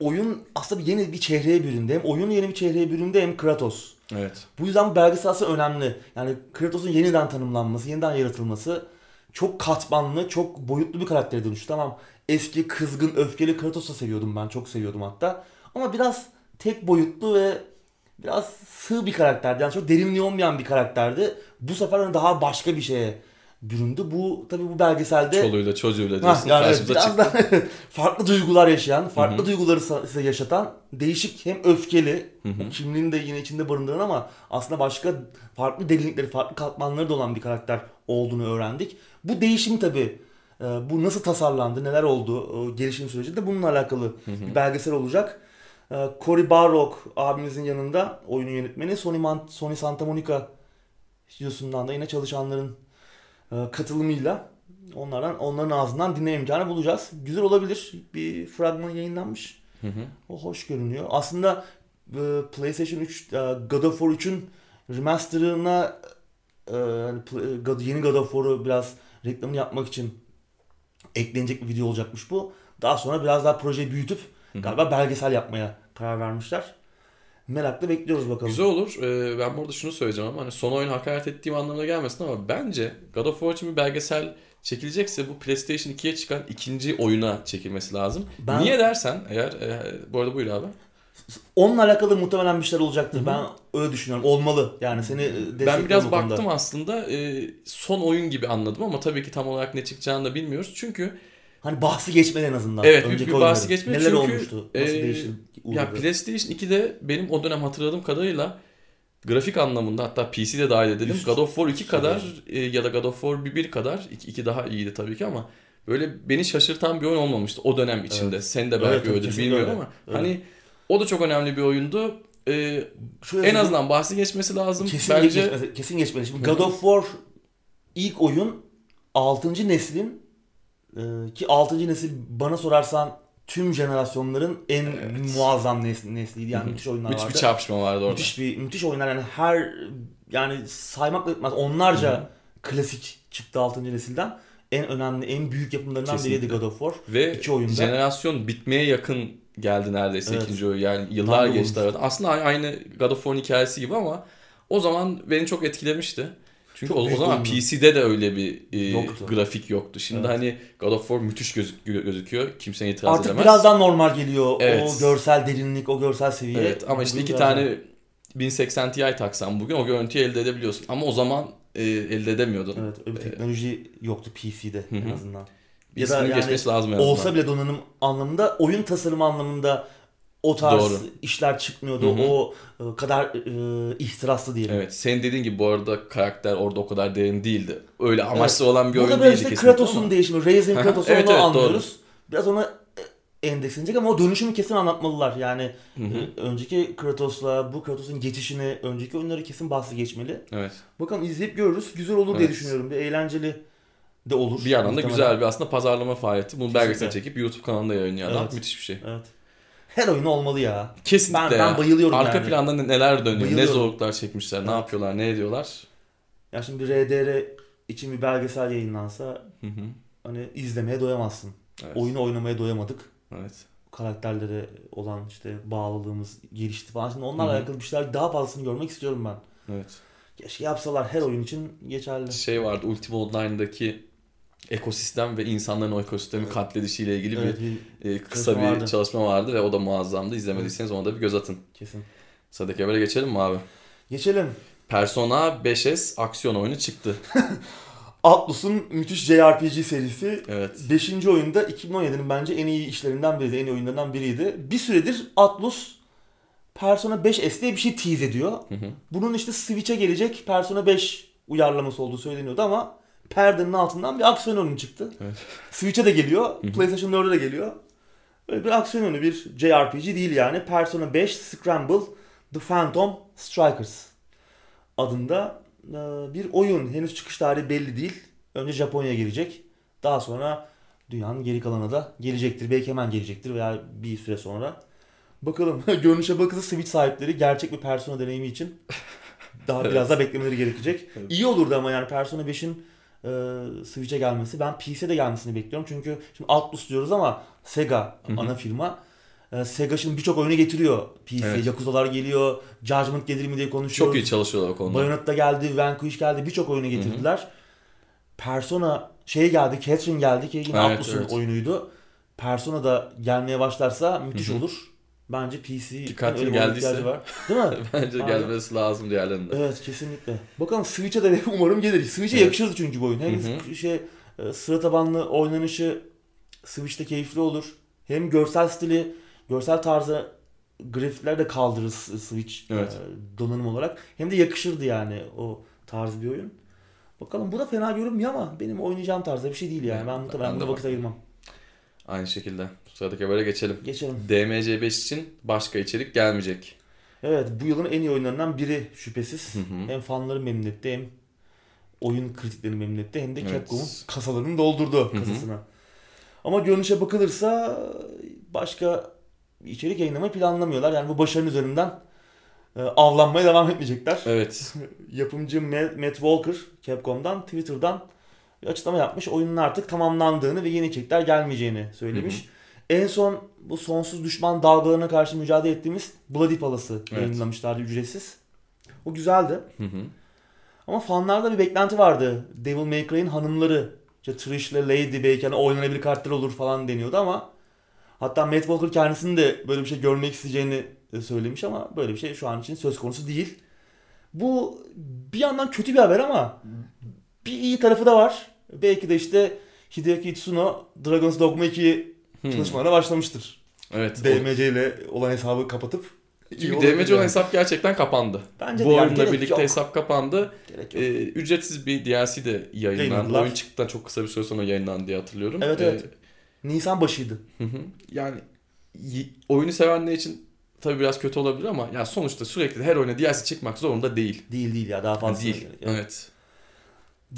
oyun aslında bir yeni bir çehreye büründü. Hem oyun yeni bir çehreye büründü hem Kratos. Evet. Bu yüzden aslında önemli. Yani Kratos'un yeniden tanımlanması, yeniden yaratılması çok katmanlı, çok boyutlu bir karaktere dönüştü. Tamam eski kızgın, öfkeli Kratos'u seviyordum ben. Çok seviyordum hatta. Ama biraz tek boyutlu ve biraz sığ bir karakterdi. Yani çok derinliği olmayan bir karakterdi. Bu sefer hani daha başka bir şeye büründü. Bu tabii bu belgeselde Çoluğuyla çocuğuyla Ha, diyorsun. yani evet, karşımıza biraz çıktı. da farklı duygular yaşayan, farklı Hı hı. duyguları size yaşatan, değişik hem öfkeli, Hı hı. o kimliğini de yine içinde barındıran ama aslında başka farklı derinlikleri, farklı katmanları da olan bir karakter olduğunu öğrendik. Bu değişim tabii, e, bu nasıl tasarlandı, neler oldu, gelişim süreci de bununla alakalı bir belgesel olacak. E, Cory Barlog abimizin yanında oyunun yönetmeni, Sony, Man- Sony Santa Monica stüdyosundan da yine çalışanların e, katılımıyla onlardan onların ağzından dinleme imkanı bulacağız. Güzel olabilir. Bir fragman yayınlanmış. Hı hı. O hoş görünüyor. Aslında e, PlayStation 3 e, God of War 3'ün remaster'ına yeni God of War'u biraz reklamını yapmak için eklenecek bir video olacakmış bu. Daha sonra biraz daha projeyi büyütüp Hı hı. galiba belgesel yapmaya karar vermişler. Merakla bekliyoruz bakalım. Güzel olur. Ee, ben burada şunu söyleyeceğim ama hani son oyun hakaret ettiğim anlamına gelmesin ama bence God of War için bir belgesel çekilecekse bu PlayStation 2'ye çıkan ikinci oyuna çekilmesi lazım. Ben- Niye dersen eğer e, bu arada buyur abi. Onunla alakalı muhtemelen bir şeyler olacaktır. Ben öyle düşünüyorum. Olmalı. Yani seni e, Ben biraz baktım aslında e, son oyun gibi anladım ama tabii ki tam olarak ne çıkacağını da bilmiyoruz. Çünkü Hani bahsi geçmedi en azından. Evet, Önceki bir bahsi geçmedi Neler çünkü, olmuştu? Nasıl e, değişti? ya? PlayStation 2'de benim o dönem hatırladığım kadarıyla grafik anlamında hatta PC'de dahil edelim. Üst God of War 2 kadar e, ya da God of War 1 kadar 2, 2 daha iyiydi tabii ki ama böyle beni şaşırtan bir oyun olmamıştı o dönem içinde. Evet. Sen de belki evet, öyledir bilmiyorum öyle. ama Evet. hani o da çok önemli bir oyundu. E, Şöyle en azından bahsi geçmesi lazım. kesin Bence geçmedi. Kesin geçmedi. Şimdi. God of War ilk oyun 6. neslin e, ki 6. nesil bana sorarsan tüm jenerasyonların en Evet. muazzam nesli, nesliydi. Yani müthiş oyunlar müthiş vardı. bir çarpışma vardı orada. müthiş bir müthiş oyunlar yani her yani saymakla bitmez onlarca klasik çıktı 6. nesilden. En önemli, en büyük yapımlarından biriydi. God of War. Ve İki oyunda. jenerasyon bitmeye yakın geldi neredeyse Evet. ikinci oyun. Yani yıllar Tam geçti olmuş. arada. Aslında aynı God of War'ın hikayesi gibi ama o zaman beni çok etkilemişti. Çünkü o, o zaman. PC'de de öyle bir e, Yoktu. grafik yoktu. Şimdi Evet. hani God of War müthiş gözük- gözüküyor. Kimse itiraz Artık edemez. biraz daha normal geliyor Evet. o görsel derinlik, o görsel seviye. Evet ama işte iki tane 1080 Ti taksan bugün o görüntüyü elde edebiliyorsun. Ama o zaman e, elde edemiyordun. daha- Evet, öyle bir teknoloji yoktu PC'de Hı en azından. Ya da yani geçmesi lazım en Olsa bile donanım anlamında, oyun tasarımı anlamında o tarz Doğru. işler çıkmıyordu. Hı hı. O e, kadar e, ihtiraslı diyelim. Evet, senin dediğin gibi bu arada karakter orada o kadar derin değildi. Öyle amaçlı olan bir Burada oyun değildi işte kesinlikle Kratos'un ama. değişimi, Aha, Kratos'u evet, onu evet, anlıyoruz. Biraz ona e, endekslenecek ama o dönüşümü kesin anlatmalılar. Yani Hı hı. e, önceki Kratos'la bu Kratos'un geçişini, önceki oyunları kesin bahsi geçmeli. Evet. Bakalım izleyip görürüz. Güzel olur diye Evet. düşünüyorum. Bir eğlenceli de olur. Bir yandan da güzel bir aslında pazarlama faaliyeti. Bunu belgesel Kesinlikle. çekip YouTube kanalında yayınlıyor adam. Evet. Müthiş bir şey. Evet. Her oyunu olmalı ya. Kesinlikle Ben- ben bayılıyorum Arka yani. planda ne- neler dönüyor, ne zorluklar çekmişler, ne Evet. yapıyorlar, ne ediyorlar. Ya şimdi RDR için bir belgesel yayınlansa Hı hı. hani izlemeye doyamazsın. Evet. Oyunu oynamaya doyamadık. Evet. Karakterlere olan işte bağlılığımız gelişti falan. Şimdi onlarla Hı hı. alakalı bir şeyler daha fazlasını görmek istiyorum ben. Evet. Keşke yapsalar her oyun için geçerli. Şey vardı Ultima Online'daki ekosistem ve insanların o ekosistemi katledişiyle ilgili Evet bir bir e, kısa bir vardı. çalışma vardı ve o da muazzamdı. İzlemediyseniz ona da bir göz atın. kesin. Sıradaki habere geçelim mi abi? Geçelim. Persona 5S aksiyon oyunu çıktı. Atlus'un müthiş JRPG serisi Evet. 5. oyunda 2017'nin bence en iyi işlerinden biriydi, en iyi oyunlarından biriydi. Bir süredir Atlus Persona 5 diye bir şey tease ediyor. Hı hı. Bunun işte Switch'e gelecek Persona 5 uyarlaması olduğu söyleniyordu ama perdenin altından bir aksiyon oyunu çıktı. Evet. Switch'e de geliyor. PlayStation 4'e de geliyor. Böyle bir aksiyon oyunu, bir JRPG değil yani. Persona 5 Scramble The Phantom Strikers adında e, bir oyun. Henüz çıkış tarihi belli değil. Önce Japonya gelecek. Daha sonra dünyanın geri kalanına da gelecektir. Belki hemen gelecektir veya bir süre sonra. Bakalım. Görünüşe bakılırsa Switch sahipleri gerçek bir Persona deneyimi için daha Evet. biraz daha beklemeleri gerekecek. Evet. İyi olurdu ama yani Persona 5'in e, Switch'e gelmesi. Ben PC'de gelmesini bekliyorum. Çünkü şimdi Atlus diyoruz ama Sega Hı hı. ana firma. E, Sega şimdi birçok oyunu getiriyor PC'ye. Evet. Yakuza'lar geliyor. Judgment gelir mi diye konuşuyoruz. Çok iyi çalışıyorlar o konuda. Bayonetta geldi, Vanquish geldi. Birçok oyunu getirdiler. Persona şey geldi, Catherine geldi ki yine Evet, Atlus'un evet. oyunuydu. Persona da gelmeye başlarsa müthiş Hı hı. olur. Bence PC oyuna geldiyse- var. Değil mi? Bence Aynen. gelmesi lazım diğerlerinde. Evet kesinlikle. Bakalım Switch'e de umarım gelir. Switch'e Evet. yakışır çünkü bu oyun. Hem Hı şey e, sıra tabanlı oynanışı Switch'te keyifli olur. Hem görsel stili, görsel tarzı grafikler de kaldırır Switch Evet. e, donanım olarak. Hem de yakışırdı yani o tarz bir oyun. Bakalım bu da fena görünmüyor ama benim oynayacağım tarzda bir şey değil yani. Evet, Ben muhtemelen buna vakit ayırmam. Aynı şekilde. Sıradaki böyle geçelim. Geçelim. DMC5 için başka içerik gelmeyecek. Evet bu yılın en iyi oyunlarından biri şüphesiz. Hı hı. Hem fanları memnun etti hem oyun kritiklerini memnun etti hem de Evet. Capcom'un kasalarını doldurdu hı. kasasına. Ama görünüşe bakılırsa başka içerik yayınlamayı planlamıyorlar. Yani bu başarının üzerinden e, avlanmaya devam etmeyecekler. Evet. Yapımcı Matt Walker Capcom'dan Twitter'dan bir açıklama yapmış. Oyunun artık tamamlandığını ve yeni içerikler gelmeyeceğini söylemiş. En son bu sonsuz düşman dalgalarına karşı mücadele ettiğimiz Bloody Palace'ı Evet. yayınlamışlardı ücretsiz. O güzeldi. Hı hı. Ama fanlarda bir beklenti vardı. Devil May Cry'in hanımları işte Trish ile Lady belki hani oynanabilir karakter olur falan deniyordu ama hatta Matt Walker kendisinin de böyle bir şey görmek isteyeceğini e, söylemiş ama böyle bir şey şu an için söz konusu değil. Bu bir yandan kötü bir haber ama bir iyi tarafı da var. Belki de işte Hideaki Itsuno Dragon's Dogma 2 Hmm. çalışmalarına başlamıştır. Evet. DMC ile olan hesabı kapatıp Çünkü DMC olan yani. hesap gerçekten kapandı. Bence Bu yani oyunla birlikte yok. hesap kapandı. Ee, ücretsiz bir DLC de yayınlandı. Oyun çıktıktan çok kısa bir süre sonra yayınlandı diye hatırlıyorum. Evet, Ee, evet. Nisan başıydı. Hı hı. Yani oyunu sevenler için tabii biraz kötü olabilir ama ya sonuçta sürekli her oyuna DLC çıkmak zorunda değil. Değil değil ya daha fazla. değil. Evet.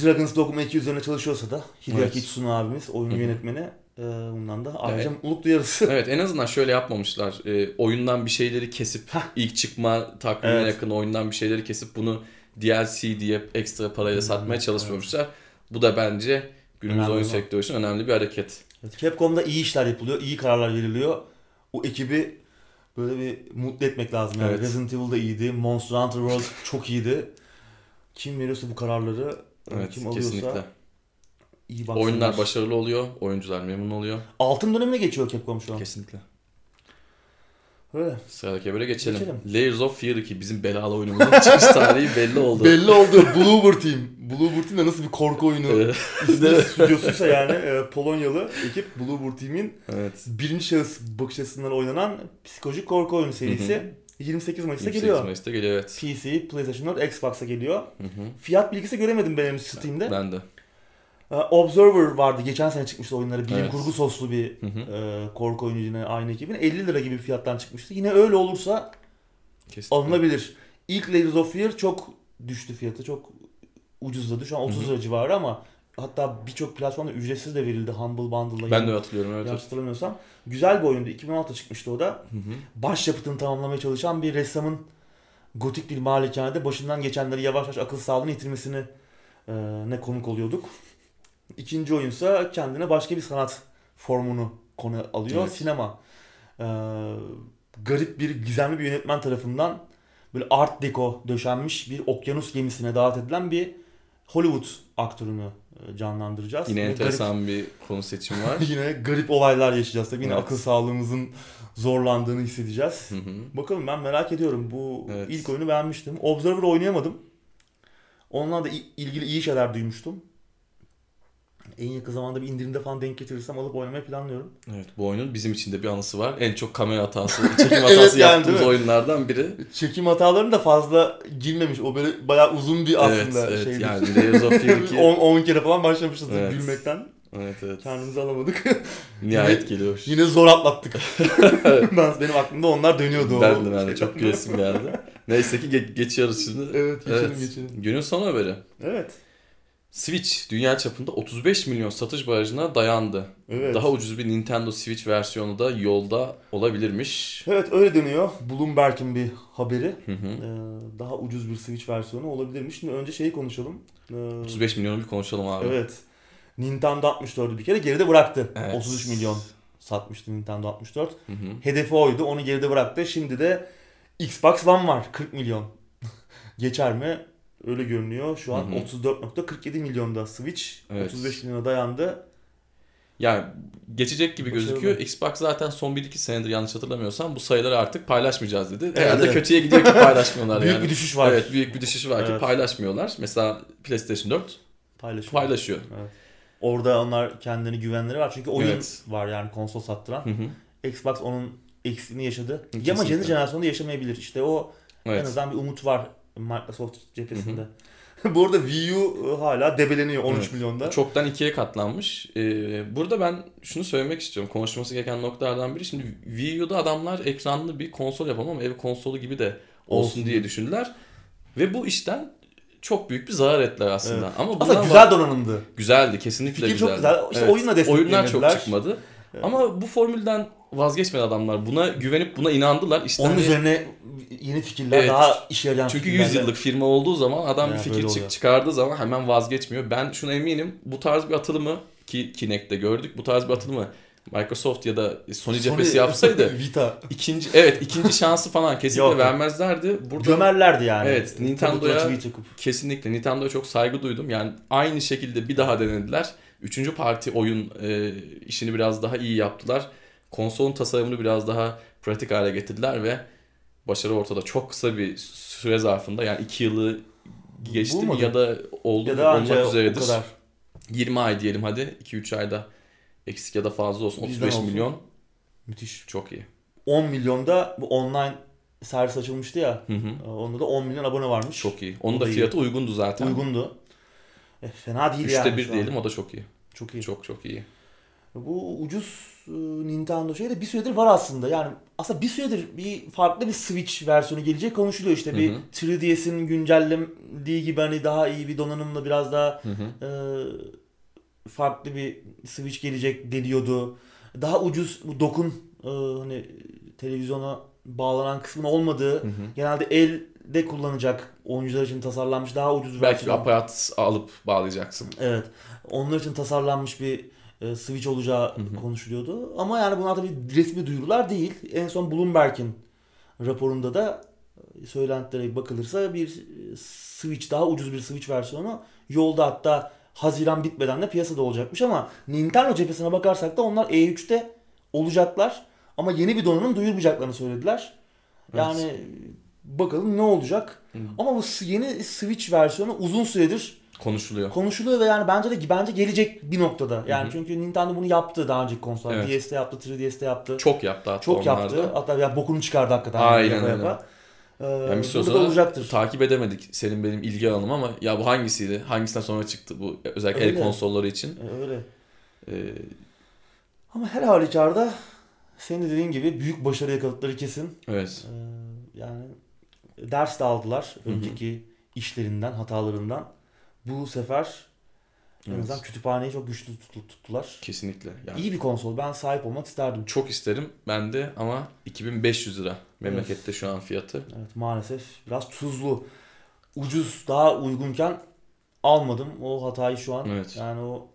Dragon's Dogma 2 üzerine çalışıyorsa da Hideaki Evet. Itsuno abimiz oyunu yönetmeni e, bundan da ayrıca Evet. mutluluk duyarız. Evet en azından şöyle yapmamışlar. Ee, oyundan bir şeyleri kesip ilk çıkma takvimine Evet. yakın oyundan bir şeyleri kesip bunu DLC diye ekstra parayla satmaya evet. çalışmamışlar. Bu da bence günümüz Önemli oyun olan. sektörü için önemli bir hareket. Evet, Capcom'da iyi işler yapılıyor, iyi kararlar veriliyor. O ekibi böyle bir mutlu etmek lazım yani. Evet. Resident Evil da iyiydi, Monster Hunter World çok iyiydi. Kim veriyorsa bu kararları, Evet kim alıyorsa kesinlikle. iyi baksınlar. Oyunlar başarılı oluyor, oyuncular memnun oluyor. Altın dönemine geçiyor Capcom şu an. Kesinlikle. Öyle. Sıradaki böyle geçelim. Geçelim. Layers of Fear 2 bizim belalı oyunumuzun çıkış tarihi belli oldu. Belli oldu. Bloober Team. Bloober Team de nasıl bir korku oyunu İsmi stüdyosuysa yani e, Polonyalı ekip Bloober Team'in evet. birinci şahıs bakış açısından oynanan psikolojik korku oyunu serisi 28 Mayıs'ta 28 geliyor. Mayıs'ta geliyor evet. PC, PlayStation 4, Xbox'a geliyor. Hı hı. Fiyat bilgisi göremedim ben henüz Steam'de. Ben de. Ee, Observer vardı. Geçen sene çıkmıştı oyunları. Bilim Evet. kurgu soslu bir Hı hı. e, korku oyunu yine aynı ekibin. 50 lira gibi bir fiyattan çıkmıştı. Yine öyle olursa Kesinlikle. alınabilir. İlk Layers of Fear çok düştü fiyatı. Çok ucuzladı. Şu an 30 Hı hı. lira civarı ama hatta birçok platformda ücretsiz de verildi. Humble Bundle'la. Ben de hatırlıyorum evet. Hatırlamıyorsam. Güzel bir oyundu. 2016'da çıkmıştı o da. Hı hı. Başyapıtını tamamlamaya çalışan bir ressamın gotik bir malikanede başından geçenleri yavaş yavaş akıl sağlığını yitirmesini e, ne konuk oluyorduk. İkinci oyunsa kendine başka bir sanat formunu konu alıyor. Evet. Sinema. E, garip bir gizemli bir yönetmen tarafından böyle art deco döşenmiş bir okyanus gemisine davet edilen bir Hollywood aktörünü canlandıracağız. Yine enteresan bir konu seçimi var. Garip, yine garip olaylar yaşayacağız. Tabii yine Evet. akıl sağlığımızın zorlandığını hissedeceğiz. Hı hı. Bakalım ben merak ediyorum. Bu Evet. ilk oyunu beğenmiştim. Observer oynayamadım. Onunla da il- ilgili iyi şeyler duymuştum. En yakın zamanda bir indirimde falan denk getirirsem alıp oynamayı planlıyorum. Evet bu oyunun bizim için de bir anısı var. En çok kamera hatası, çekim Evet, hatası yani, yaptığımız oyunlardan biri. Çekim hatalarını da fazla girmemiş. O böyle bayağı uzun bir Evet, aslında evet şeydi. yani Layers of Fear 2 10, 10 kere falan başlamışız Evet. gülmekten. Evet evet. Kendimizi alamadık. Nihayet geliyor. Yine zor atlattık. ben benim aklımda onlar dönüyordu. Ben de ben de çok gülesim geldi. Neyse ki ge- geçiyoruz şimdi. Evet geçelim Evet. geçelim. Günün son haberi. Evet. Switch dünya çapında 35 milyon satış barajına dayandı. Evet. Daha ucuz bir Nintendo Switch versiyonu da yolda olabilirmiş. Evet öyle deniyor. Bloomberg'in bir haberi. Hı hı. Ee, daha ucuz bir Switch versiyonu olabilirmiş. Şimdi önce şeyi konuşalım. Ee, 35 milyonu bir konuşalım abi. Evet. Nintendo 64'ü bir kere geride bıraktı. Evet. 33 milyon satmıştı Nintendo 64. Hı hı. Hedefi oydu. Onu geride bıraktı. Şimdi de Xbox One var. 40 milyon. Geçer mi? Öyle görünüyor. Şu an Hı hı. 34.47 milyonda Switch. Evet. 35 milyona dayandı. Yani geçecek gibi Başarılı. gözüküyor. Xbox zaten son 1-2 senedir yanlış hatırlamıyorsam bu sayıları artık paylaşmayacağız dedi. Herhalde evet. kötüye gidiyor ki paylaşmıyorlar Büyük yani. bir düşüş var. Evet büyük bir düşüş var ki Evet. paylaşmıyorlar. Mesela PlayStation 4 Paylaşıyor. paylaşıyor. Evet. Orada onlar kendilerine güvenleri var. Çünkü oyun Evet. var yani konsol sattıran. Hı hı. Xbox onun eksiğini yaşadı. Kesinlikle. Ama yeni jenerasyonda yaşamayabilir. İşte o en Evet. azından bir umut var Microsoft cephesinde. Bu arada Wii U e, hala debeleniyor 13 Evet. milyonda. Çoktan ikiye katlanmış. Ee, burada ben şunu söylemek istiyorum. Konuşması gereken noktalardan biri. Şimdi Wii U'da adamlar ekranlı bir konsol yapalım ama ev konsolu gibi de olsun, Olsun. diye düşündüler. Ve bu işten çok büyük bir zarar ettiler aslında. Evet. Ama Aslında güzel donanımdı. Güzeldi. Kesinlikle Fikir çok güzeldi. güzel. İşte oyunla Oyunlar çok çıkmadı. Ama bu formülden vazgeçmedi adamlar. Buna güvenip buna inandılar. İşte Onun hani- üzerine yeni fikirler, Evet. daha işe yarayan çünkü fikirlerle- 100 yıllık firma olduğu zaman adam Ya, bir fikir çık- çıkardığı zaman hemen vazgeçmiyor. Ben şuna eminim. Bu tarz bir atılımı ki Kinect'te gördük. Bu tarz bir atılımı Microsoft ya da Sony cephesi yapsaydı Vita. ikinci evet ikinci şansı falan kesinlikle Yok. vermezlerdi. Burada Gömerlerdi yani. Evet, Nintendo'ya- kesinlikle Nintendo'ya çok saygı duydum. Yani aynı şekilde bir daha denediler. Üçüncü parti oyun e, işini biraz daha iyi yaptılar. Konsolun tasarımını biraz daha pratik hale getirdiler ve başarı ortada. Çok kısa bir süre zarfında yani iki yılı geçti mi Bulmadı. ya da oldu Ya da olmak üzeredir. kadar. 20 ay diyelim hadi. 2-3 ayda eksik ya da fazla olsun. Bizden 35 olsun. milyon Müthiş. çok iyi. 10 milyonda bu online servis açılmıştı ya. Hı hı. Onda da 10 milyon abone varmış. Çok iyi. Onun O da da iyi. fiyatı uygundu zaten. uygundu. E, fena değil Üçte yani. bir şu an. diyelim o da çok iyi. Çok iyi. Çok çok iyi. Bu ucuz Nintendo şey de bir süredir var aslında. Yani aslında bir süredir bir farklı bir Switch versiyonu gelecek konuşuluyor. İşte bir Hı hı. 3DS'in güncellendiği gibi hani daha iyi bir donanımla biraz daha Hı hı. e, farklı bir Switch gelecek deniyordu. Daha ucuz bu dokun e, hani televizyona bağlanan kısmın olmadığı Hı hı. genelde elde kullanacak oyuncular için tasarlanmış daha ucuz bir Belki versiyon. aparat alıp bağlayacaksın. Evet. Onlar için tasarlanmış bir e, Switch olacağı Hı hı. konuşuluyordu. Ama yani bunlar tabii resmi duyurular değil. En son Bloomberg'in raporunda da e, söylentilere bakılırsa bir e, Switch daha ucuz bir Switch versiyonu yolda hatta Haziran bitmeden de piyasada olacakmış ama Nintendo cephesine bakarsak da onlar E3'te olacaklar ama yeni bir donanım duyurmayacaklarını söylediler. Yani bakalım ne olacak. Hı. Ama bu yeni Switch versiyonu uzun süredir Konuşuluyor. konuşuluyor ve yani bence de bence gelecek bir noktada. Yani Hı hı. çünkü Nintendo bunu yaptı daha önceki konsollar. Evet. DS'de yaptı, 3DS'de yaptı. Çok yaptı hatta Çok onlar yaptı. Hatta ya bokunu çıkardı hakikaten. Aynen Yapa öyle. yapa. Ee, Yani bir burada olacaktır. takip edemedik senin benim ilgi alanım ama ya bu hangisiydi? Hangisinden sonra çıktı bu özellikle Öyle. el konsolları için? Ee, öyle. Ee, Ama her halükarda senin de dediğin gibi büyük başarı yakaladıkları kesin. evet. Ee, yani ders de aldılar önceki işlerinden, hatalarından. Bu sefer en Evet. azından kütüphaneyi çok güçlü tuttu- tuttular. Kesinlikle. Yani İyi bir konsol. Ben sahip olmak isterdim. çok isterim ben de ama 2500 lira memlekette şu an fiyatı. Evet maalesef biraz tuzlu. Ucuz daha uygunken almadım. O hatayı şu an. Evet. Yani o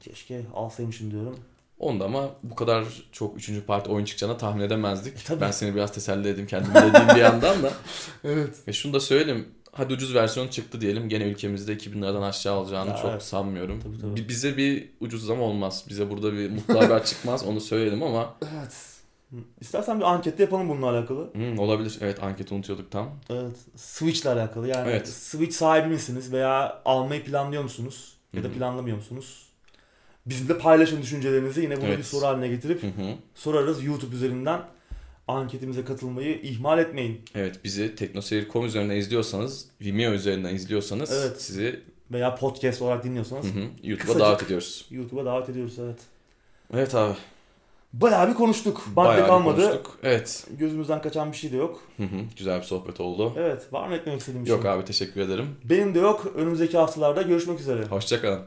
keşke alsaymışım diyorum. Onda ama bu kadar çok üçüncü parti oyun çıkacağını tahmin edemezdik. E, tabii. ben seni biraz teselli edeyim kendimi dediğim bir yandan da. Evet. Ve şunu da söyleyeyim. Hadi ucuz versiyon çıktı diyelim. Gene ülkemizde 2000 liradan aşağı alacağını Ya çok evet. sanmıyorum. Tabii, tabii. Bi- Bize bir ucuzlama olmaz. Bize burada bir mutlu haber çıkmaz. Onu söyleyelim ama Evet. İstersen bir ankette yapalım bununla alakalı. hmm, olabilir. Evet anketi unutuyorduk tam. Evet. Switch ile alakalı. Yani Evet. Switch sahibi misiniz veya almayı planlıyor musunuz? Ya da planlamıyor musunuz? Bizimle paylaşın düşüncelerinizi. Yine bunu Evet. bir soru haline getirip Hı hı. sorarız. YouTube üzerinden anketimize katılmayı ihmal etmeyin. Evet bizi teknoseyir.com üzerinden izliyorsanız, Vimeo üzerinden izliyorsanız Evet. sizi veya podcast olarak dinliyorsanız Hı hı. YouTube'a Kısacık. davet ediyoruz. YouTube'a davet ediyoruz evet. Evet abi. Bayağı bir konuştuk. Madde kalmadı. konuştuk. Evet. Gözümüzden kaçan bir şey de yok. Hı hı. Güzel bir sohbet oldu. Evet var mı eklemek istediğim bir Yok şey? abi teşekkür ederim. Benim de yok. Önümüzdeki haftalarda görüşmek üzere. Hoşçakalın.